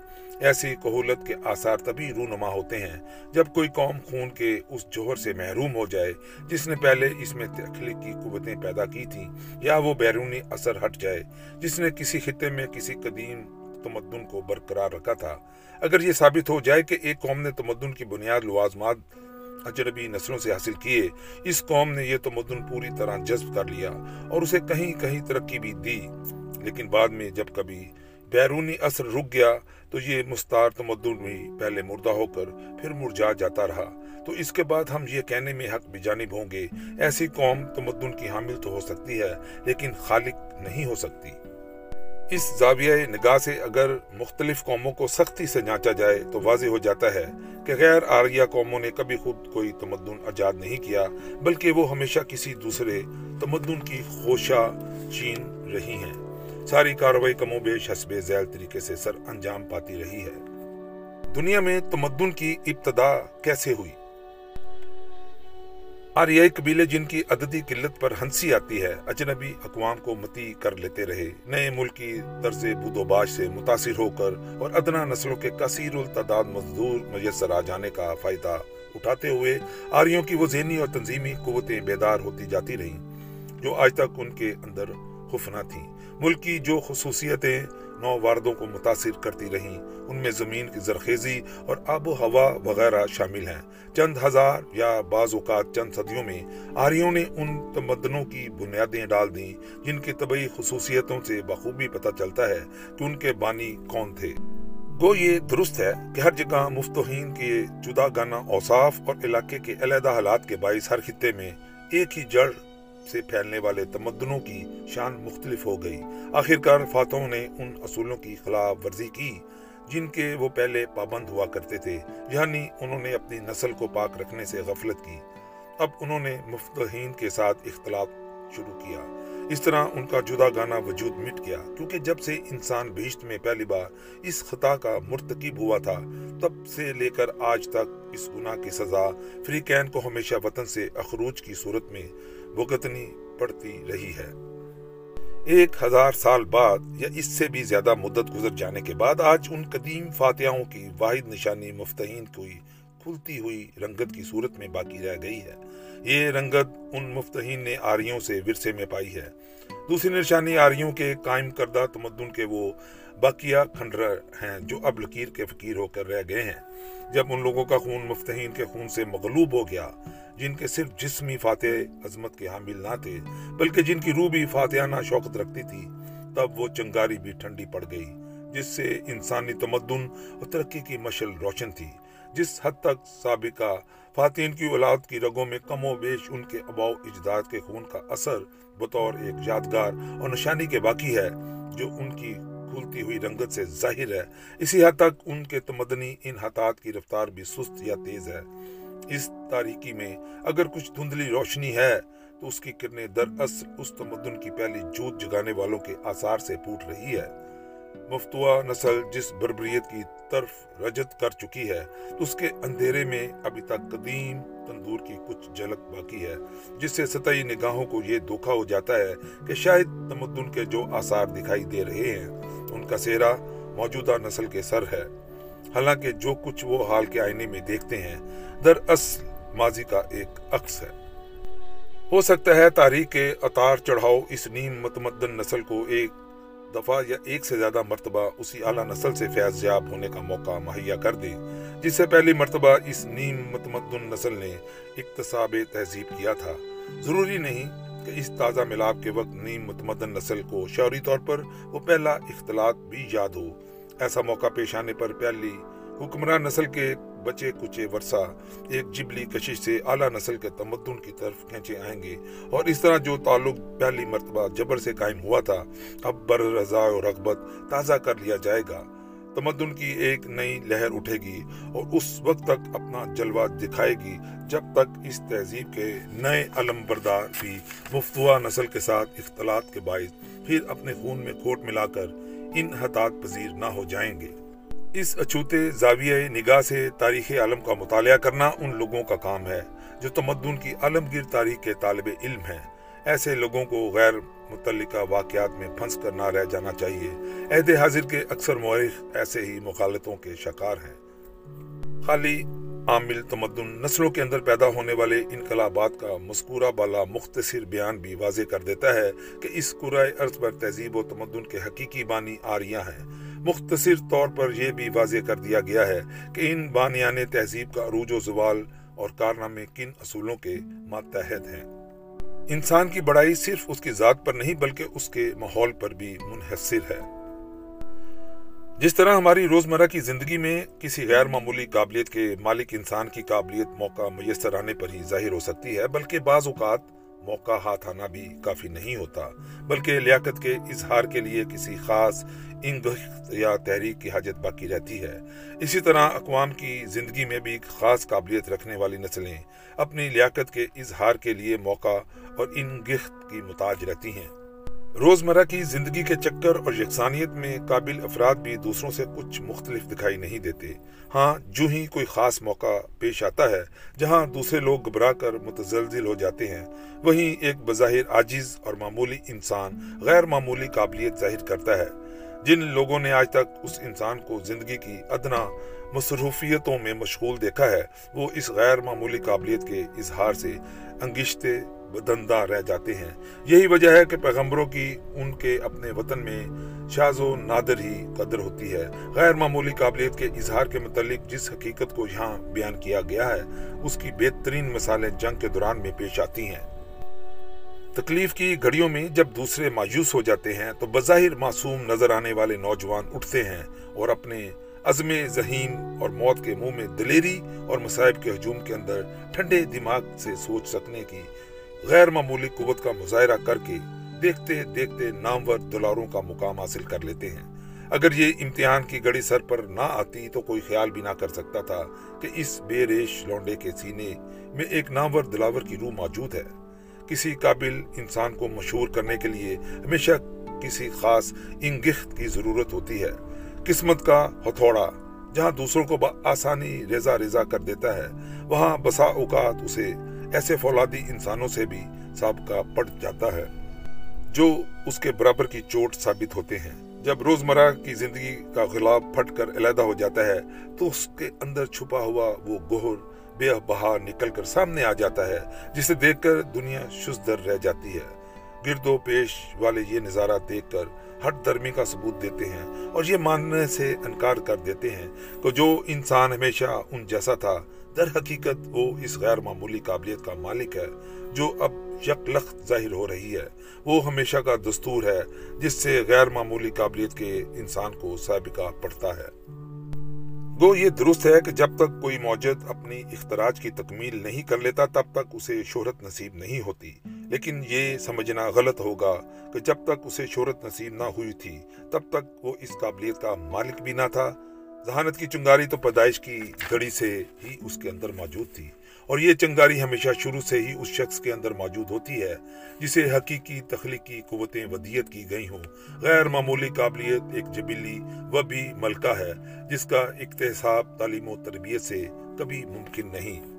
ایسی کہولت کے آثار تبھی رونما ہوتے ہیں جب کوئی قوم خون کے اس جوہر سے محروم ہو جائے جس نے پہلے اس میں تخلیقی قوتیں پیدا کی تھیں یا وہ بیرونی اثر ہٹ جائے جس نے کسی خطے میں کسی قدیم تمدن کو برقرار رکھا تھا۔ اگر یہ ثابت ہو جائے کہ ایک قوم نے تمدن کی بنیاد لوازمات اجنبی نسلوں سے حاصل کیے، اس قوم نے یہ تمدن پوری طرح جذب کر لیا اور اسے کہیں کہیں ترقی بھی دی۔ لیکن بعد میں جب کبھی بیرونی اثر رک گیا تو یہ مستار تمدن بھی پہلے مردہ ہو کر پھر مرجا جاتا رہا۔ تو اس کے بعد ہم یہ کہنے میں حق بجانب ہوں گے، ایسی قوم تمدن کی حامل تو ہو سکتی ہے، لیکن خالق نہیں ہو سکتی۔ اس زاویہ نگاہ سے اگر مختلف قوموں کو سختی سے جانچا جائے تو واضح ہو جاتا ہے کہ غیر آریہ قوموں نے کبھی خود کوئی تمدن ایجاد نہیں کیا، بلکہ وہ ہمیشہ کسی دوسرے تمدن کی خوشہ چین رہی ہیں۔ ساری کاروائی کم و بیش حسب ذیل طریقے سے سر انجام پاتی رہی ہے۔ دنیا میں تمدن کی ابتدا کیسے ہوئی؟ آریائی قبیلے جن کی عددی قلت پر ہنسی آتی ہے، اجنبی اقوام کو متی کر لیتے رہے۔ نئے ملکی طرز بود و باش سے متاثر ہو کر اور ادنا نسلوں کے کثیر التعداد مزدور میسر آ جانے کا فائدہ اٹھاتے ہوئے آریوں کی وہ ذہنی اور تنظیمی قوتیں بیدار ہوتی جاتی رہیں، جو آج تک ان کے اندر خفنا تھیں۔ ملک کی جو خصوصیتیں نو واردوں کو متاثر کرتی رہیں، ان میں زمین کی زرخیزی اور آب و ہوا وغیرہ شامل ہیں۔ چند ہزار یا بعض اوقات چند صدیوں میں آریوں نے ان تمدنوں کی بنیادیں ڈال دیں، جن کی طبعی خصوصیتوں سے بخوبی پتہ چلتا ہے کہ ان کے بانی کون تھے۔ گو یہ درست ہے کہ ہر جگہ مفتوہین کے جدا گانا اوصاف اور علاقے کے علیحدہ حالات کے باعث ہر خطے میں ایک ہی جڑ سے پھیلنے والے تمدنوں کی شان مختلف ہو گئی۔ آخرکار فاتحوں نے ان اصولوں کی خلاف ورزی کی، جن کے وہ پہلے پابند ہوا کرتے تھے۔ یعنی انہوں نے اپنی نسل کو پاک رکھنے سے غفلت کی۔ اب انہوں نے مفتحین کے ساتھ اختلاف شروع کیا۔ اس طرح ان کا جدا گانا وجود مٹ گیا۔ کیونکہ جب سے انسان بھیشت میں پہلی بار اس خطا کا مرتکب ہوا تھا، تب سے لے کر آج تک اس گناہ کی سزا فریقین کو ہمیشہ وطن سے اخروج کی صورت میں بھگتنی پڑتی رہی ہے۔ ایک ہزار سال بعد یا اس سے بھی زیادہ مدت گزر جانے کے بعد آج ان قدیم فاتحوں کی واحد نشانی مفتحین کوئی کھلتی ہوئی رنگت کی صورت میں باقی رہ گئی ہے۔ یہ رنگت ان مفتحین نے آریوں سے ورثے میں پائی ہے۔ دوسری نشانی آریوں کے قائم کردہ تمدن کے وہ باقیہ کھنڈر ہیں جو اب لکیر کے فقیر ہو کر رہ گئے ہیں۔ جب ان لوگوں کا خون مفتحین کے خون سے مغلوب ہو گیا، جن کے صرف جسمی فاتح عظمت کے حامل نہ تھے، بلکہ جن کی روح بھی فاتحانہ شوقت رکھتی تھی، تب وہ چنگاری بھی ٹھنڈی پڑ گئی، جس سے انسانی تمدن اور ترقی کی مشل روشن تھی، جس حد تک سابقہ فاتحین کی اولاد کی رگوں میں کم و بیش ان کے اباؤ اجداد کے خون کا اثر بطور ایک یادگار اور نشانی کے باقی ہے، جو ان کی پھولتی ہوئی رنگت سے ظاہر ہے۔ اسی حد تک ان کے تمدنی ان انحطاط کی رفتار بھی سست یا تیز ہے۔ اس تاریکی میں اگر کچھ دھندلی روشنی ہے، تو اس کی کرنیں دراصل اس تمدن کی پہلی جوت جگانے والوں کے آثار سے پوٹ رہی ہے۔ مفتوا نسل جس بربریت کی طرف رجت کر چکی ہے تو اس کے اندھیرے میں ابھی تک قدیم تندور کی کچھ جھلک باقی ہے، جس سے سطحی نگاہوں کو یہ دھوکہ ہو جاتا ہے کہ شاید تمدن کے جو آثار دکھائی دے رہے ہیں ان کا سیرا موجودہ نسل کے سر ہے۔ حالانکہ جو کچھ وہ حال کے آئینے میں دیکھتے ہیں، دراصل ماضی کا ایک عکس ہے۔ ہو سکتا ہے تاریخ کے اتار چڑھاؤ اس نیم متمدن نسل کو ایک دفعہ یا ایک سے زیادہ مرتبہ اسی اعلیٰ نسل سے فیض یاب ہونے کا موقع مہیا کر دے، جس سے پہلی مرتبہ اس نیم متمدن نسل نے اقتصاب تہذیب کیا تھا۔ ضروری نہیں کہ اس تازہ ملاب کے وقت نیم متمدن نسل کو شعوری طور پر وہ پہلا اختلاط بھی یاد ہو۔ ایسا موقع پیش آنے پر پہلی حکمران نسل کے بچے کچے ورثہ ایک جبلی کشش سے اعلیٰ نسل کے تمدن کی طرف کھینچے آئیں گے۔ اور اس طرح جو تعلق پہلی مرتبہ جبر سے قائم ہوا تھا، اب بر رضا اور رغبت تازہ کر لیا جائے گا۔ تمدن کی ایک نئی لہر اٹھے گی اور اس وقت تک اپنا جلوہ دکھائے گی جب تک اس تہذیب کے نئے علم بردار بھی مفتوا نسل کے ساتھ اختلاط کے باعث پھر اپنے خون میں کھوٹ ملا کر ان انحطاط پذیر نہ ہو جائیں گے۔ اس اچھوتے زاویہ نگاہ سے تاریخ عالم کا مطالعہ کرنا ان لوگوں کا کام ہے جو تمدن کی علمگیر تاریخ کے طالب علم ہیں۔ ایسے لوگوں کو غیر متعلقہ واقعات میں پھنس کر نہ رہ جانا چاہیے۔ عہد حاضر کے اکثر مورخ ایسے ہی مخالطوں کے شکار ہیں۔ خالی عامل تمدن نسلوں کے اندر پیدا ہونے والے انقلابات کا مذکورہ بالا مختصر بیان بھی واضح کر دیتا ہے کہ اس قرائے ارض پر تہذیب و تمدن کے حقیقی بانی آریاں ہیں۔ مختصر طور پر یہ بھی واضح کر دیا گیا ہے کہ ان بانیان تہذیب کا عروج و زوال اور کارنامے کن اصولوں کے ماتحت ہیں۔ انسان کی بڑائی صرف اس کی ذات پر نہیں بلکہ اس کے ماحول پر بھی منحصر ہے۔ جس طرح ہماری روزمرہ کی زندگی میں کسی غیر معمولی قابلیت کے مالک انسان کی قابلیت موقع میسر آنے پر ہی ظاہر ہو سکتی ہے، بلکہ بعض اوقات موقع ہاتھ آنا بھی کافی نہیں ہوتا، بلکہ لیاقت کے اظہار کے لیے کسی خاص انگشت یا تحریک کی حاجت باقی رہتی ہے۔ اسی طرح اقوام کی زندگی میں بھی خاص قابلیت رکھنے والی نسلیں اپنی لیاقت کے اظہار کے لیے موقع اور ان گخت کی متاج رہتی ہیں۔ روزمرہ کی زندگی کے چکر اور یکسانیت میں قابل افراد بھی دوسروں سے کچھ مختلف دکھائی نہیں دیتے۔ ہاں جو ہی کوئی خاص موقع پیش آتا ہے، جہاں دوسرے لوگ گھبرا کر متزلزل ہو جاتے ہیں، وہیں ایک بظاہر عاجز اور معمولی انسان غیر معمولی قابلیت ظاہر کرتا ہے۔ جن لوگوں نے آج تک اس انسان کو زندگی کی ادنا مصروفیتوں میں مشغول دیکھا ہے، وہ اس غیر معمولی قابلیت کے اظہار سے انگشتے بدندہ رہ جاتے ہیں۔ یہی وجہ ہے کہ پیغمبروں کی ان کے اپنے وطن میں شاز و نادر ہی قدر ہوتی ہے۔ غیر معمولی قابلیت کے اظہار کے متعلق جس حقیقت کو یہاں بیان کیا گیا ہے، اس کی بہترین مثالیں جنگ کے دوران میں پیش آتی ہیں۔ تکلیف کی گھڑیوں میں جب دوسرے مایوس ہو جاتے ہیں، تو بظاہر معصوم نظر آنے والے نوجوان اٹھتے ہیں اور اپنے عزم ذہین اور موت کے منہ میں دلیری اور مصائب کے ہجوم کے اندر ٹھنڈے دماغ سے سوچ سکنے کی غیر معمولی قوت کا مظاہرہ کر کے دیکھتے دیکھتے نامور دلاروں کا مقام حاصل کر لیتے ہیں۔ اگر یہ امتحان کی گڑی سر پر نہ آتی تو کوئی خیال بھی نہ کر سکتا تھا کہ اس بے ریش لونڈے کے سینے میں ایک نامور دلاور کی روح موجود ہے۔ کسی قابل انسان کو مشہور کرنے کے لیے ہمیشہ کسی خاص انگخت کی ضرورت ہوتی ہے۔ قسمت کا ہتھوڑا جہاں دوسروں کو بآسانی ریزہ ریزہ کر دیتا ہے، وہاں بسا اوقات اسے ایسے فولادی انسانوں سے بھی سابقہ پڑ جاتا ہے، جو اس کے برابر کی چوٹ ثابت ہوتے ہیں۔ جب روزمرہ کی زندگی کا غلاب پھٹ کر علیحدہ ہو جاتا ہے، تو اس کے اندر چھپا ہوا وہ گہر بے بہا نکل کر سامنے آ جاتا ہے، جسے دیکھ کر دنیا شزدر رہ جاتی ہے۔ گرد و پیش والے یہ نظارہ دیکھ کر ہٹ درمی کا ثبوت دیتے ہیں اور یہ ماننے سے انکار کر دیتے ہیں کہ جو انسان ہمیشہ ان جیسا تھا، در حقیقت وہ اس غیر معمولی قابلیت کا مالک ہے جو اب یکلخت ظاہر ہو رہی ہے۔ وہ ہمیشہ کا دستور ہے جس سے غیر معمولی قابلیت کے انسان کو سابقہ پڑتا ہے۔ دو یہ درست ہے کہ جب تک کوئی موجد اپنی اختراج کی تکمیل نہیں کر لیتا، تب تک اسے شہرت نصیب نہیں ہوتی۔ لیکن یہ سمجھنا غلط ہوگا کہ جب تک اسے شہرت نصیب نہ ہوئی تھی، تب تک وہ اس قابلیت کا مالک بھی نہ تھا۔ ذہانت کی چنگاری تو پیدائش کی گھڑی سے ہی اس کے اندر موجود تھی۔ اور یہ چنگاری ہمیشہ شروع سے ہی اس شخص کے اندر موجود ہوتی ہے، جسے حقیقی تخلیقی قوتیں ودیت کی گئی ہوں۔ غیر معمولی قابلیت ایک جبلی و بھی ملکہ ہے، جس کا اقتصاب، تعلیم و تربیت سے کبھی ممکن نہیں۔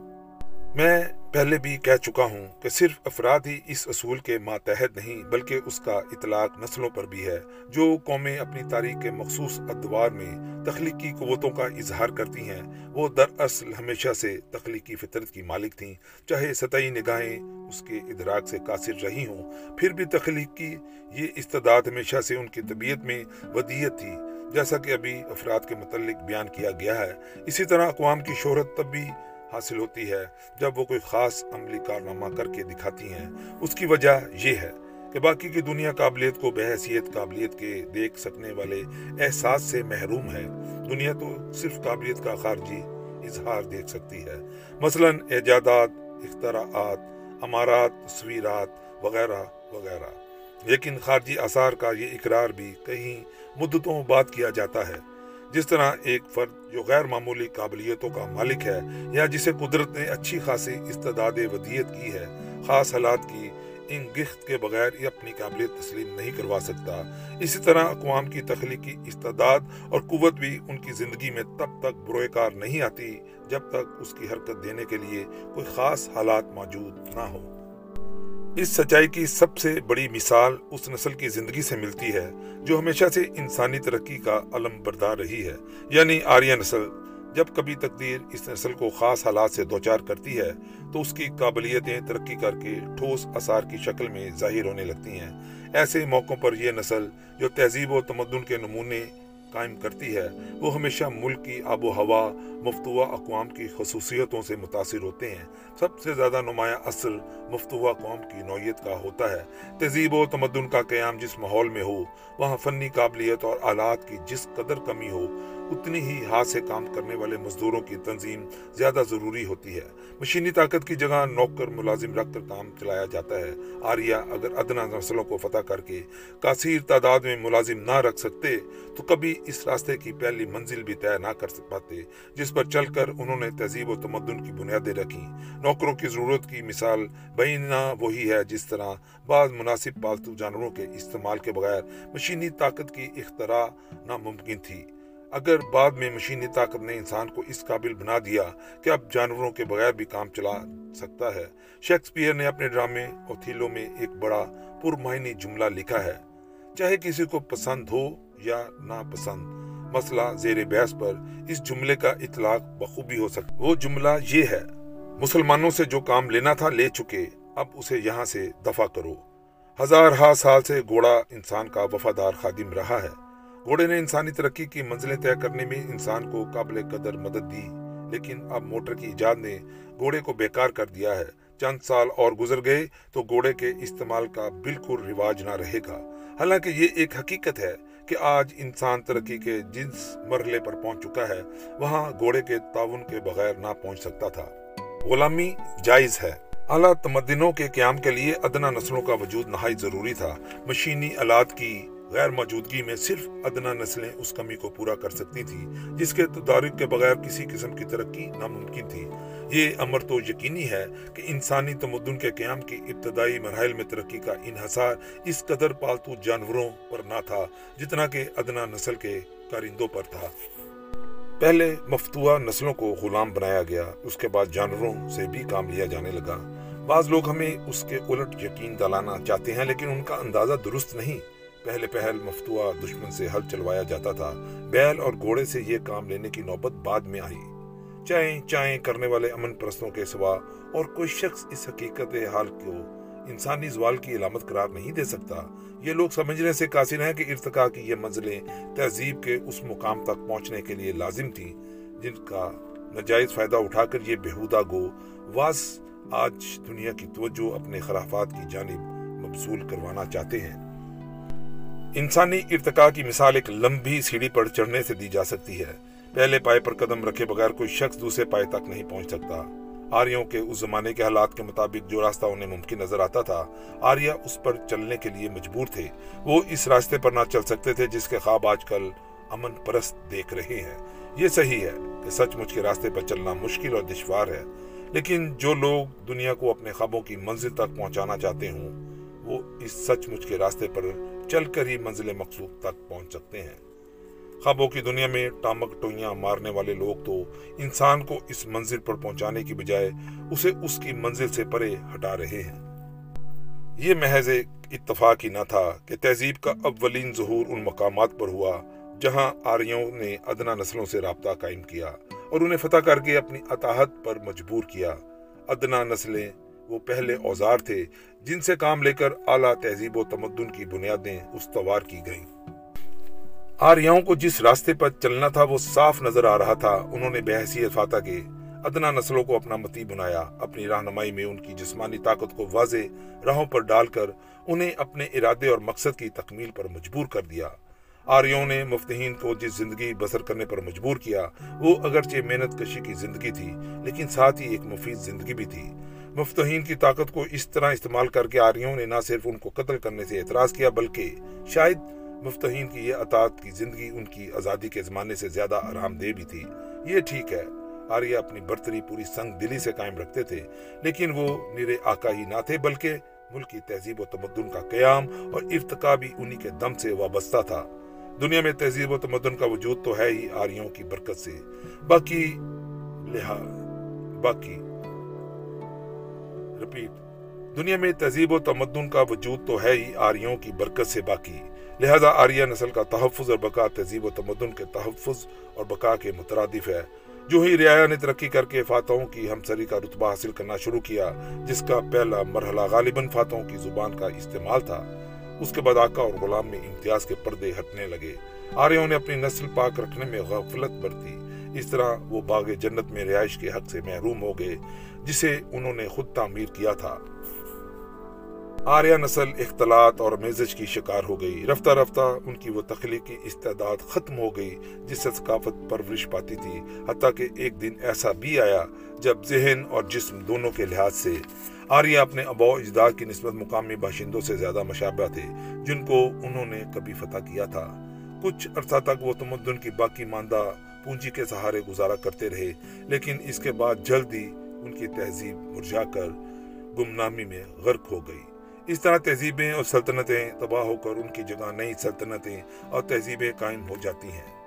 میں پہلے بھی کہہ چکا ہوں کہ صرف افراد ہی اس اصول کے ماتحت نہیں، بلکہ اس کا اطلاق نسلوں پر بھی ہے، جو قومیں اپنی تاریخ کے مخصوص ادوار میں تخلیقی قوتوں کا اظہار کرتی ہیں۔ وہ دراصل ہمیشہ سے تخلیقی فطرت کی مالک تھیں۔ چاہے سطحی نگاہیں اس کے ادراک سے قاصر رہی ہوں، پھر بھی تخلیقی یہ استداد ہمیشہ سے ان کی طبیعت میں ودیت تھی۔ جیسا کہ ابھی افراد کے متعلق بیان کیا گیا ہے، اسی طرح اقوام کی شہرت تب بھی حاصل ہوتی ہے جب وہ کوئی خاص عملی کارنامہ کر کے دکھاتی ہیں۔ اس کی وجہ یہ ہے کہ باقی کی دنیا قابلیت کو بحیثیت قابلیت کے دیکھ سکنے والے احساس سے محروم ہے دنیا تو صرف قابلیت کا خارجی اظہار دیکھ سکتی ہے۔ مثلا ایجادات، اختراعات، امارات، تصویرات وغیرہ وغیرہ۔ لیکن خارجی اثار کا یہ اقرار بھی کہیں مدتوں بعد کیا جاتا ہے۔ جس طرح ایک فرد جو غیر معمولی قابلیتوں کا مالک ہے یا جسے قدرت نے اچھی خاصی استداد ودیت کی ہے، خاص حالات کی ان گخت کے بغیر یہ اپنی قابلیت تسلیم نہیں کروا سکتا۔ اسی طرح اقوام کی تخلیقی استداد اور قوت بھی ان کی زندگی میں تب تک بروئے کار نہیں آتی جب تک اس کی حرکت دینے کے لیے کوئی خاص حالات موجود نہ ہو اس سچائی کی سب سے بڑی مثال اس نسل کی زندگی سے ملتی ہے، جو ہمیشہ سے انسانی ترقی کا علم بردار رہی ہے۔ یعنی آریہ نسل۔ جب کبھی تقدیر اس نسل کو خاص حالات سے دوچار کرتی ہے، تو اس کی قابلیتیں ترقی کر کے ٹھوس اثار کی شکل میں ظاہر ہونے لگتی ہیں۔ ایسے موقعوں پر یہ نسل جو تہذیب و تمدن کے نمونے قائم کرتی ہے۔ وہ ہمیشہ ملک کی آب و ہوا مفتوا اقوام کی خصوصیتوں سے متاثر ہوتے ہیں۔ سب سے زیادہ نمایاں اثر مفتوا اقوام کی نوعیت کا ہوتا ہے۔ تہذیب و تمدن کا قیام جس ماحول میں ہو، وہاں فنی قابلیت اور آلات کی جس قدر کمی ہو اتنی ہی ہاتھ سے کام کرنے والے مزدوروں کی تنظیم زیادہ ضروری ہوتی ہے۔ مشینی طاقت کی جگہ نوکر ملازم رکھ کر کام چلایا جاتا ہے۔ آریہ اگر ادنا نسلوں کو فتح کر کے کثیر تعداد میں ملازم نہ رکھ سکتے، تو کبھی اس راستے کی پہلی منزل بھی طے نہ کر پاتے، جس پر چل کر انہوں نے تہذیب و تمدن کی بنیادیں رکھی نوکروں کی ضرورت کی مثال بینہ وہی ہے جس طرح بعض مناسب پالتو جانوروں کے استعمال کے بغیر مشینی طاقت کی اختراع ناممکن تھی۔ اگر بعد میں مشینی طاقت نے انسان کو اس قابل بنا دیا کہ اب جانوروں کے بغیر بھی کام چلا سکتا ہے، شیکسپیئر نے اپنے ڈرامے اوتھیلو میں ایک بڑا پرمائنی جملہ لکھا ہے۔ چاہے کسی کو پسند ہو یا نہ پسند مسئلہ زیر بحث پر اس جملے کا اطلاق بخوبی ہو سکتا وہ جملہ یہ ہے، مسلمانوں سے جو کام لینا تھا لے چکے، اب اسے یہاں سے دفع کرو۔ ہزار ہا سال سے گھوڑا انسان کا وفادار خادم رہا ہے۔ گھوڑے نے انسانی ترقی کی منزلیں طے کرنے میں انسان کو قابل قدر مدد دی، لیکن اب موٹر کی ایجاد نے گھوڑے کو بیکار کر دیا ہے۔ چند سال اور گزر گئے تو گھوڑے کے استعمال کا بالکل رواج نہ رہے گا۔ حالانکہ یہ ایک حقیقت ہے کہ آج انسان ترقی کے جنس مرحلے پر پہنچ چکا ہے۔ وہاں گھوڑے کے تعاون کے بغیر نہ پہنچ سکتا تھا۔ غلامی جائز ہے۔ اعلیٰ تمدنوں کے قیام کے لیے ادنا نسلوں کا وجود نہایت ضروری تھا۔ مشینی آلات کی غیر موجودگی میں صرف ادنا نسلیں اس کمی کو پورا کر سکتی تھی جس کے تدارک کے بغیر کسی قسم کی ترقی ناممکن تھی۔ یہ امر تو یقینی ہے کہ انسانی تمدن کے قیام کی ابتدائی مراحل میں ترقی کا انحصار اس قدر پالتو جانوروں پر نہ تھا جتنا کہ ادنا نسل کے کارندوں پر تھا۔ پہلے مفتوع نسلوں کو غلام بنایا گیا، اس کے بعد جانوروں سے بھی کام لیا جانے لگا۔ بعض لوگ ہمیں اس کے الٹ یقین دلانا چاہتے ہیں، لیکن ان کا اندازہ درست نہیں۔ پہلے پہل مفتوع دشمن سے حل چلوایا جاتا تھا۔ بیل اور گھوڑے سے یہ کام لینے کی نوبت بعد میں آئی۔ چائیں چائیں کرنے والے امن پرستوں کے سوا اور کوئی شخص اس حقیقت حال کو انسانی زوال کی علامت قرار نہیں دے سکتا۔ یہ لوگ سمجھنے سے قاصر ہیں کہ ارتقا کی یہ منزلیں تہذیب کے اس مقام تک پہنچنے کے لیے لازم تھیں، جن کا نجائز فائدہ اٹھا کر یہ بےحودہ گو واس آج دنیا کی توجہ اپنے خرافات کی جانب مبصول کروانا چاہتے ہیں۔ انسانی ارتقاء کی مثال ایک لمبی سیڑھی پر چڑھنے سے دی جا سکتی ہے۔ پہلے پائے پر قدم رکھے بغیر کوئی شخص دوسرے پائے تک نہیں پہنچ سکتا۔ آریوں کے اس زمانے کے حالات کے مطابق جو راستہ انہیں ممکن نظر آتا تھا، آریہ اس پر چلنے کے لیے مجبور تھے۔ وہ اس راستے پر نہ چل سکتے تھے جس کے خواب آج کل امن پرست دیکھ رہے ہیں۔ یہ صحیح ہے کہ سچ مچ کے راستے پر چلنا مشکل اور دشوار ہے، لیکن جو لوگ دنیا کو اپنے خوابوں کی منزل تک پہنچانا چاہتے ہوں، وہ اس سچ مچ کے راستے پر چل کر ہی منزل مقصود تک پہنچ سکتے ہیں۔ خوابوں کی دنیا میں ٹامک ٹوئیاں مارنے والے لوگ تو انسان کو اس منزل پر پہنچانے کی بجائے اسے اس کی منزل سے پرے ہٹا رہے ہیں۔ یہ محض ایک اتفاق ہی نہ تھا کہ تہذیب کا اولین ظہور ان مقامات پر ہوا جہاں آریوں نے ادنا نسلوں سے رابطہ قائم کیا اور انہیں فتح کر کے اپنی اطاحت پر مجبور کیا۔ ادنا نسلیں وہ پہلے اوزار تھے، جن سے کام لے کر اعلیٰ تہذیب و تمدن کی بنیادیں استوار کی گئیں۔ آریاؤں کو جس راستے پر چلنا تھا وہ صاف نظر آ رہا تھا۔ انہوں نے بحثیت فاتح کے ادنا نسلوں کو اپنا متی بنایا، اپنی رہنمائی میں ان کی جسمانی طاقت کو واضح راہوں پر ڈال کر انہیں اپنے ارادے اور مقصد کی تکمیل پر مجبور کر دیا۔ آریوں نے مفتہین کو جس زندگی بسر کرنے پر مجبور کیا، وہ اگرچہ محنت کشی کی زندگی تھی، لیکن ساتھ ہی ایک مفید زندگی بھی تھی۔ مفتہین کی طاقت کو اس طرح استعمال کر کے آریوں نے نہ صرف ان کو قتل کرنے سے اعتراض کیا، بلکہ شاید مفتہین کی یہ اطاعت کی زندگی ان کی آزادی کے زمانے سے زیادہ آرام دہ بھی تھی۔ یہ ٹھیک ہے، آریہ اپنی برتری پوری سنگ دلی سے قائم رکھتے تھے، لیکن وہ نیرے آقا ہی نہ تھے، بلکہ ملکی تہذیب و تمدن کا قیام اور ارتقا بھی انہی کے دم سے وابستہ تھا۔ دنیا میں تہذیب و تمدن کا وجود تو ہے ہی آریوں کی برکت سے۔ باقی لہا باقی رپیٹ دنیا میں تہذیب و تمدن کا وجود تو ہے ہی آریوں کی برکت سے باقی۔ لہذا آریہ نسل کا تحفظ اور بقا تہذیب و تمدن کے تحفظ اور بقا کے مترادف ہے۔ جو ہی رعایا نے ترقی کر کے فاتحوں کی ہمسری کا رتبہ حاصل کرنا شروع کیا، جس کا پہلا مرحلہ غالباً فاتحوں کی زبان کا استعمال تھا، اس کے بعد آقا اور غلام میں امتیاز کے پردے ہٹنے لگے۔ آریوں نے اپنی نسل پاک رکھنے میں غفلت برتی۔ اس طرح وہ باغ جنت میں رہائش کے حق سے محروم ہو گئے۔ جسے انہوں نے خود تعمیر کیا تھا۔ آریہ نسل اختلاط اور میزج کی شکار ہو گئی۔ رفتہ رفتہ ان کی وہ تخلیقی استعداد ختم ہو گئی، جس سے ثقافت پرورش پاتی تھی۔ حتیٰ کہ ایک دن ایسا بھی آیا جب ذہن اور جسم دونوں کے لحاظ سے۔ آریہ اپنے اباء اجداد کی نسبت مقامی باشندوں سے زیادہ مشابہ تھے، جن کو انہوں نے کبھی فتح کیا تھا۔ کچھ عرصہ تک وہ تمدن کی باقی ماندہ پونجی کے سہارے گزارا کرتے رہے، لیکن اس کے بعد جلد ہی ان کی تہذیب مرجا کر گمنامی میں غرق ہو گئی۔ اس طرح تہذیبیں اور سلطنتیں تباہ ہو کر ان کی جگہ نئی سلطنتیں اور تہذیبیں قائم ہو جاتی ہیں۔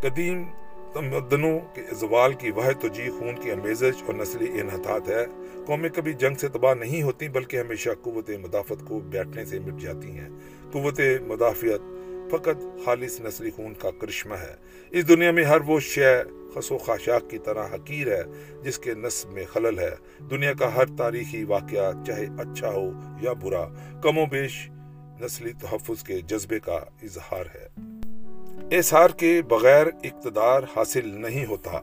قدیم تمدنوں کے زوال کی واحد توجہ خون کی امیزش اور نسلی انحطاط ہے۔ قومیں کبھی جنگ سے تباہ نہیں ہوتی، بلکہ ہمیشہ قوت مدافعت کو بیٹھنے سے مٹ جاتی ہیں۔ قوت مدافعت فقط خالص نسلی خون کا کرشمہ ہے۔ اس دنیا میں ہر وہ شے خس و خاشاک کی طرح حقیر ہے جس کے نصب میں خلل ہے۔ دنیا کا ہر تاریخی واقعہ چاہے اچھا ہو یا برا، کم و بیش نسلی تحفظ کے جذبے کا اظہار ہے۔ اظہار کے بغیر اقتدار حاصل نہیں ہوتا۔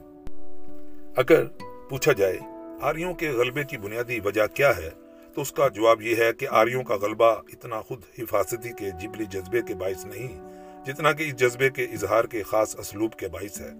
اگر پوچھا جائے آریوں کے غلبے کی بنیادی وجہ کیا ہے؟ تو اس کا جواب یہ ہے کہ آریوں کا غلبہ اتنا خود حفاظتی کے جبلی جذبے کے باعث نہیں، جتنا کہ اس جذبے کے اظہار کے خاص اسلوب کے باعث ہے۔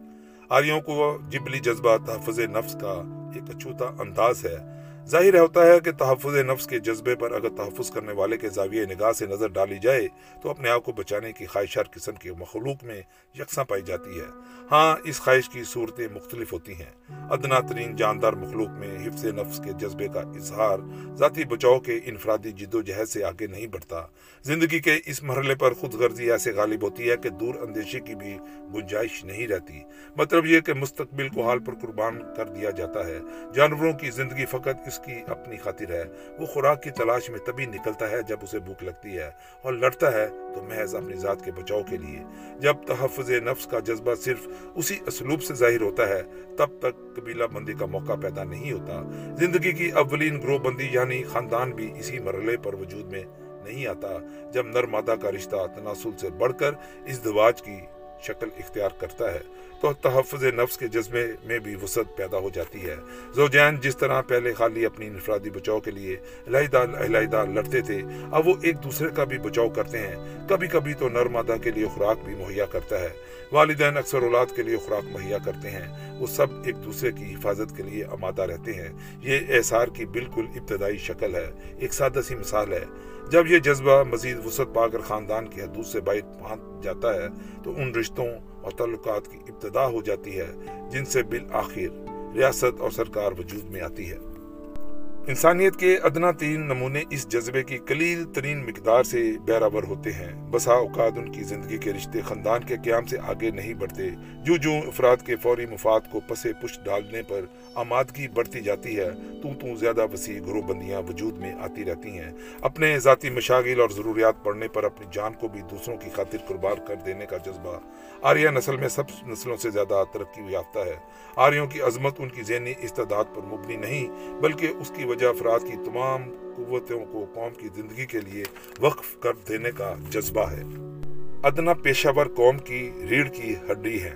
آریوں کو جبلی جذبہ تحفظ نفس کا ایک اچھوتا انداز ہے۔ ظاہر ہوتا ہے کہ تحفظ نفس کے جذبے پر اگر تحفظ کرنے والے کے زاویہ نگاہ سے نظر ڈالی جائے تو اپنے آپ کو بچانے کی خواہش ہر قسم کے مخلوق میں یکساں پائی جاتی ہے۔ ہاں اس خواہش کی صورتیں مختلف ہوتی ہیں۔ ادنا ترین جاندار مخلوق میں حفظ نفس کے جذبے کا اظہار ذاتی بچاؤ کے انفرادی جد و جہد سے آگے نہیں بڑھتا۔ زندگی کے اس مرحلے پر خود غرضی ایسے غالب ہوتی ہے کہ دور اندیشے کی بھی گنجائش نہیں رہتی۔ مطلب یہ کہ مستقبل کو حال پر قربان کر دیا جاتا ہے۔ جانوروں کی زندگی فقط اس کی اپنی خاطر ہے۔ وہ خوراک کی تلاش میں تبھی نکلتا ہے جب اسے بھوک لگتی ہے اور لڑتا ہے تو محض اپنی ذات کے بچاؤ کے لیے۔ جب تحفظ نفس کا جذبہ صرف اسی اسلوب سے ظاہر ہوتا ہے، تب تک قبیلہ بندی کا موقع پیدا نہیں ہوتا۔ زندگی کی اولین گروہ بندی یعنی خاندان بھی اسی مرحلے پر وجود میں نہیں آتا، جب نر مادہ کا رشتہ تناسل سے بڑھ کر اس دواج کی شکل اختیار کرتا ہے۔ تو تحفظ نفس کے جذبے میں بھی وسعت پیدا ہو جاتی ہے۔ زوجین، جس طرح پہلے خالی اپنی انفرادی بچاؤ کے لیے علیحدہ علیحدہ لڑتے تھے، اب وہ ایک دوسرے کا بھی بچاؤ کرتے ہیں۔ کبھی کبھی تو نرمادہ کے لیے خوراک بھی مہیا کرتا ہے۔ والدین اکثر اولاد کے لیے خوراک مہیا کرتے ہیں۔ وہ سب ایک دوسرے کی حفاظت کے لیے آمادہ رہتے ہیں۔ یہ احسار کی بالکل ابتدائی شکل ہے۔ ایک سادہ سی مثال ہے۔ جب یہ جذبہ مزید وسعت پا کر خاندان کی حدود سے باہر پہنچ جاتا ہے، تو ان رشتوں اور تعلقات کی ابتدا ہو جاتی ہے، جن سے بالآخر ریاست اور سرکار وجود میں آتی ہے۔ انسانیت کے ادنا تین نمونے اس جذبے کی قلیل ترین مقدار سے بیراور ہوتے ہیں۔ بسا اوقات ان کی زندگی کے رشتے خاندان کے قیام سے آگے نہیں بڑھتے۔ جو جو افراد کے فوری مفاد کو پسے پشت ڈالنے پر آمادگی بڑھتی جاتی ہے، تو تو زیادہ وسیع گروہ بندیاں وجود میں آتی رہتی ہیں۔ اپنے ذاتی مشاغل اور ضروریات پڑھنے پر اپنی جان کو بھی دوسروں کی خاطر قربان کر دینے کا جذبہ آریہ نسل میں سب نسلوں سے زیادہ ترقی یافتہ ہے۔ آریوں کی عظمت ان کی ذہنی استعداد پر مبنی نہیں، بلکہ اس کی وجہ افراد کی تمام قوتوں کو قوم کی زندگی کے لیے وقف کر دینے کا جذبہ ہے۔ ادنا پیشہ ور قوم کی ریڑھ کی ہڈی ہے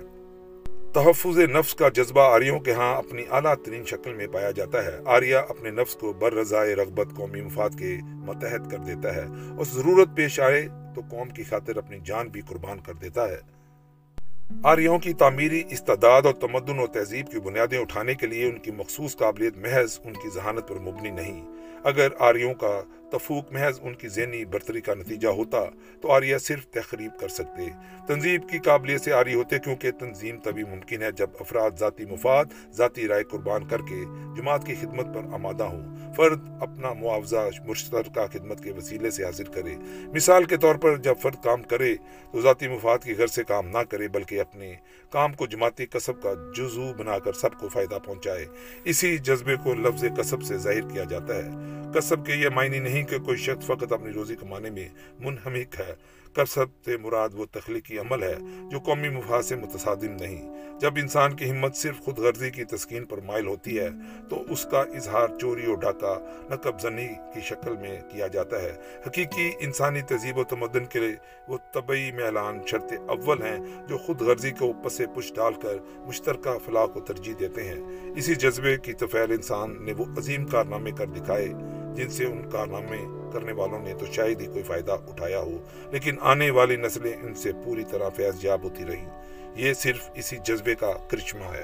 تحفظ نفس کا جذبہ آریوں کے ہاں اپنی اعلیٰ ترین شکل میں پایا جاتا ہے۔ آریہ اپنے نفس کو بر رضائے رغبت قومی مفاد کے متحد کر دیتا ہے۔ اور ضرورت پیش آئے تو قوم کی خاطر اپنی جان بھی قربان کر دیتا ہے۔ آریوں کی تعمیری استعداد اور تمدن و تہذیب کی بنیادیں اٹھانے کے لیے ان کی مخصوص قابلیت محض ان کی ذہانت پر مبنی نہیں۔ اگر آریوں کا تفوق محض ان کی ذہنی برتری کا نتیجہ ہوتا تو آریہ صرف تقریب کر سکتے۔ تنظیم کی قابلیت سے آری ہوتے کیونکہ تنظیم تبھی ممکن ہے جب افراد ذاتی مفاد، ذاتی رائے قربان کر کے جماعت کی خدمت پر آمادہ ہوں۔ فرد اپنا معاوضہ مشترکہ خدمت کے وسیلے سے حاصل کرے۔ مثال کے طور پر جب فرد کام کرے تو ذاتی مفاد کی گھر سے کام نہ کرے بلکہ اپنے کام کو جماعتی کسب کا جزو بنا کر سب کو فائدہ پہنچائے۔ اسی جذبے کو لفظ کسب سے ظاہر کیا جاتا ہے۔ کسب کے یہ معنی نہیں نہیں کہ کوئی شخص فقط اپنی روزی کمانے میں منہمک ہے۔ کسب سے مراد وہ تخلیقی عمل ہے جو قومی مفاد سے متصادم نہیں۔ جب انسان کی ہمت صرف خود غرضی کی تسکین پر مائل ہوتی ہے، تو اس کا اظہار چوری و ڈاکہ نقب زنی کی شکل میں کیا جاتا ہے۔ حقیقی انسانی تہذیب و تمدن کے لیے وہ طبعی میلان شرط اول ہیں جو خود غرضی کو پسے پش ڈال کر مشترکہ فلاح کو ترجیح دیتے ہیں۔ اسی جذبے کی تفیل انسان نے وہ عظیم کارنامے کر دکھائے۔ جن سے ان کارنامے کرنے والوں نے تو شاید ہی کوئی فائدہ اٹھایا ہو، لیکن آنے والی نسلیں ان سے پوری طرح فیض یاب ہوتی رہی یہ صرف اسی جذبے کا کرشمہ ہے۔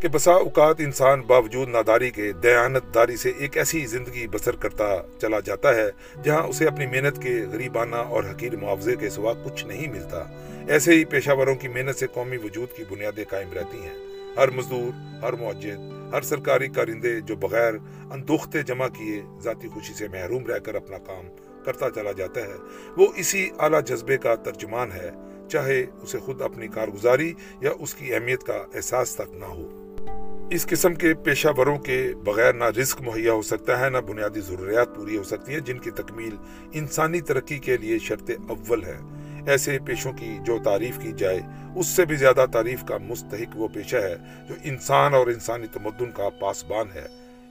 کہ بسا اوقات انسان باوجود ناداری کے دیانت داری سے ایک ایسی زندگی بسر کرتا چلا جاتا ہے، جہاں اسے اپنی محنت کے غریبانہ اور حقیر معاوضے کے سوا کچھ نہیں ملتا۔ ایسے ہی پیشہ وروں کی محنت سے قومی وجود کی بنیادیں قائم رہتی ہیں۔ ہر مزدور، ہر معجد ہر سرکاری کارندے جو بغیر اندوختے جمع کیے ذاتی خوشی سے محروم رہ کر اپنا کام کرتا چلا جاتا ہے۔ وہ اسی اعلیٰ جذبے کا ترجمان ہے، چاہے اسے خود اپنی کارگزاری یا اس کی اہمیت کا احساس تک نہ ہو۔ اس قسم کے پیشہ وروں کے بغیر نہ رزق مہیا ہو سکتا ہے، نہ بنیادی ضروریات پوری ہو سکتی ہیں، جن کی تکمیل انسانی ترقی کے لیے شرط اول ہے۔ ایسے پیشوں کی جو تعریف کی جائے، اس سے بھی زیادہ تعریف کا مستحق وہ پیشہ ہے جو انسان اور انسانی تمدن کا پاسبان ہے۔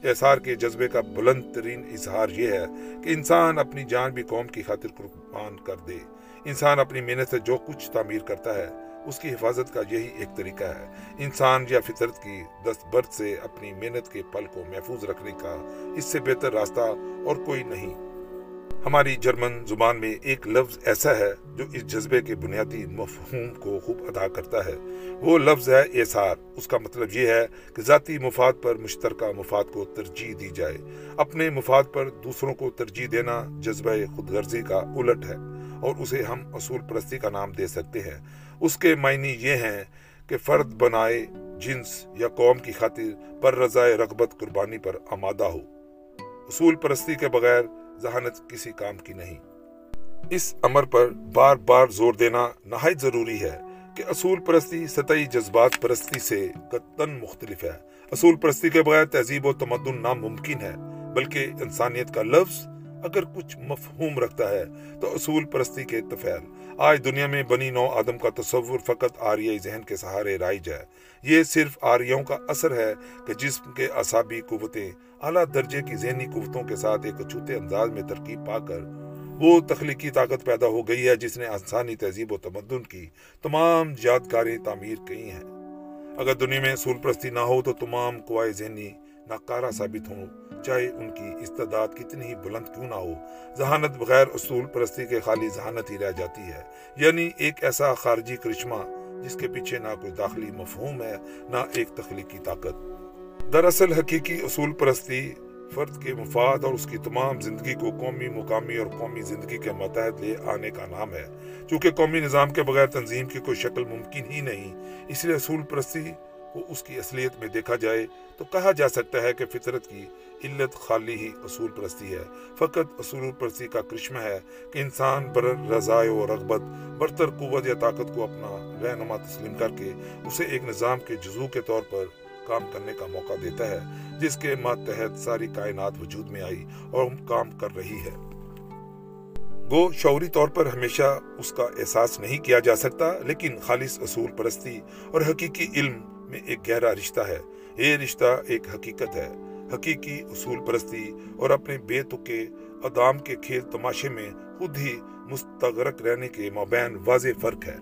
احسار کے جذبے کا بلند ترین اظہار یہ ہے کہ انسان اپنی جان بھی قوم کی خاطر قربان کر دے۔ انسان اپنی محنت سے جو کچھ تعمیر کرتا ہے، اس کی حفاظت کا یہی ایک طریقہ ہے۔ انسان یا فطرت کی دست برد سے اپنی محنت کے پل کو محفوظ رکھنے کا اس سے بہتر راستہ اور کوئی نہیں۔ ہماری جرمن زبان میں ایک لفظ ایسا ہے جو اس جذبے کے بنیادی مفہوم کو خوب ادا کرتا ہے۔ وہ لفظ ہے احسار اس کا مطلب یہ ہے کہ ذاتی مفاد پر مشترکہ مفاد کو ترجیح دی جائے۔ اپنے مفاد پر دوسروں کو ترجیح دینا جذبہ خود غرضی کا الٹ ہے اور اسے ہم اصول پرستی کا نام دے سکتے ہیں۔ اس کے معنی یہ ہیں کہ فرد بنائے جنس یا قوم کی خاطر پر رضائے رغبت قربانی پر آمادہ ہو۔ اصول پرستی کے بغیر ذہانت کسی کام کی نہیں۔ اس امر پر بار بار زور دینا نہایت ضروری ہے کہ اصول پرستی سطحی جذبات پرستی سے قطن مختلف ہے۔ اصول پرستی کے بغیر تہذیب و تمدن ناممکن ہے، بلکہ انسانیت کا لفظ اگر کچھ مفہوم رکھتا ہے تو اصول پرستی کے تفیل آج دنیا میں بنی نو آدم کا تصور فقط آریائی ذہن کے سہارے رائج ہے۔ یہ صرف آریوں کا اثر ہے کہ جسم کے اعصابی قوتیں اعلیٰ درجے کی ذہنی قوتوں کے ساتھ ایک اچھوتے انداز میں ترکیب پا کر وہ تخلیقی طاقت پیدا ہو گئی ہے جس نے انسانی تہذیب و تمدن کی تمام یادگاریں تعمیر کی ہیں۔ اگر دنیا میں اصول پرستی نہ ہو تو تمام قوائے ذہنی ناکارہ ثابت ہوں۔ چاہے ان کی استعداد کتنی ہی بلند کیوں نہ ہو، ذہانت بغیر اصول پرستی کے خالی ذہانت ہی رہ جاتی ہے۔ یعنی ایک ایسا خارجی کرشمہ جس کے پیچھے نہ کوئی داخلی مفہوم ہے، نہ ایک تخلیقی طاقت۔ دراصل حقیقی اصول پرستی فرد کے مفاد اور اس کی تمام زندگی کو قومی مقامی اور قومی زندگی کے متحد لے آنے کا نام ہے۔ چونکہ قومی نظام کے بغیر تنظیم کی کوئی شکل ممکن ہی نہیں، اس لیے اصول پرستی کو اس کی اصلیت میں دیکھا جائے تو کہا جا سکتا ہے کہ فطرت کی علت خالی ہی اصول پرستی ہے۔ فقط اصول پرستی کا کرشمہ ہے کہ انسان بر رضائے و رغبت، برتر قوت یا طاقت کو اپنا رہنما تسلیم کر کے اسے ایک نظام کے جزو کے طور پر کام کرنے کا موقع دیتا ہے، جس کے ماتحت ساری کائنات وجود میں آئی اور کام کر رہی ہے۔ گو شعوری طور پر ہمیشہ اس کا احساس نہیں کیا جا سکتا، لیکن خالص اصول پرستی اور حقیقی علم میں ایک گہرا رشتہ ہے۔ یہ رشتہ ایک حقیقت ہے۔ حقیقی اصول پرستی اور اپنے بے تکے ادام کے کھیل تماشے میں خود ہی مستغرق رہنے کے مابین واضح فرق ہے۔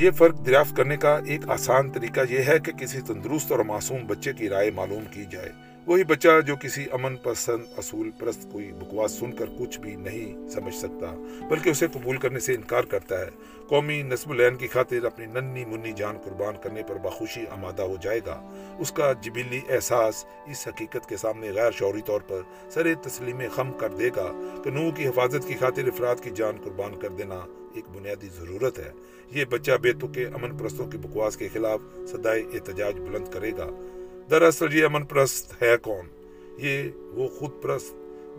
یہ فرق دریافت کرنے کا ایک آسان طریقہ یہ ہے کہ کسی تندرست اور معصوم بچے کی رائے معلوم کی جائے۔ وہی بچہ جو کسی امن پسند اصول پرست کوئی بکواس سن کر کچھ بھی نہیں سمجھ سکتا، بلکہ اسے قبول کرنے سے انکار کرتا ہے۔ قومی نصب العین کی خاطر اپنی ننی منی جان قربان کرنے پر بخوشی آمادہ ہو جائے گا۔ اس کا جبلی احساس اس حقیقت کے سامنے غیر شعوری طور پر سر تسلیم خم کر دے گا کہ نو کی حفاظت کی خاطر افراد کی جان قربان کر دینا ایک بنیادی ضرورت ہے۔ یہ بچہ بے کے امن پرستوں کی بکواس کے خلاف صدائے احتجاج بلند کرے گا۔ دراصل یہ امن پرست ہے کون؟ یہ وہ خود پرست،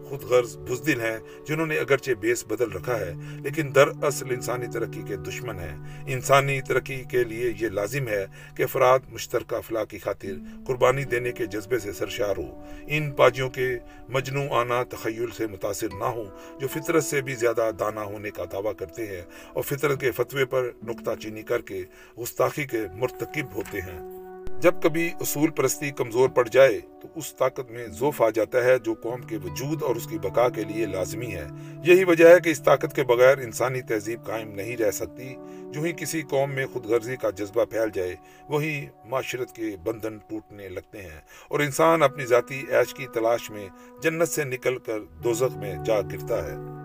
خود غرض بزدل ہیں جنہوں نے اگرچہ بیس بدل رکھا ہے، لیکن در اصل انسانی ترقی کے دشمن ہیں۔ انسانی ترقی کے لیے یہ لازم ہے کہ افراد مشترکہ افلاح کی خاطر قربانی دینے کے جذبے سے سرشار ہو۔ ان پاجیوں کے مجنو آنا تخیل سے متاثر نہ ہوں، جو فطرت سے بھی زیادہ دانا ہونے کا دعویٰ کرتے ہیں اور فطرت کے فتوے پر نکتہ چینی کر کے گستاخی کے مرتکب ہوتے ہیں۔ جب کبھی اصول پرستی کمزور پڑ جائے تو اس طاقت میں زوف آ جاتا ہے جو قوم کے وجود اور اس کی بقا کے لیے لازمی ہے۔ یہی وجہ ہے کہ اس طاقت کے بغیر انسانی تہذیب قائم نہیں رہ سکتی۔ جو ہی کسی قوم میں خود غرضی کا جذبہ پھیل جائے، وہی معاشرت کے بندھن ٹوٹنے لگتے ہیں۔ اور انسان اپنی ذاتی عیش کی تلاش میں جنت سے نکل کر دوزخ میں جا گرتا ہے۔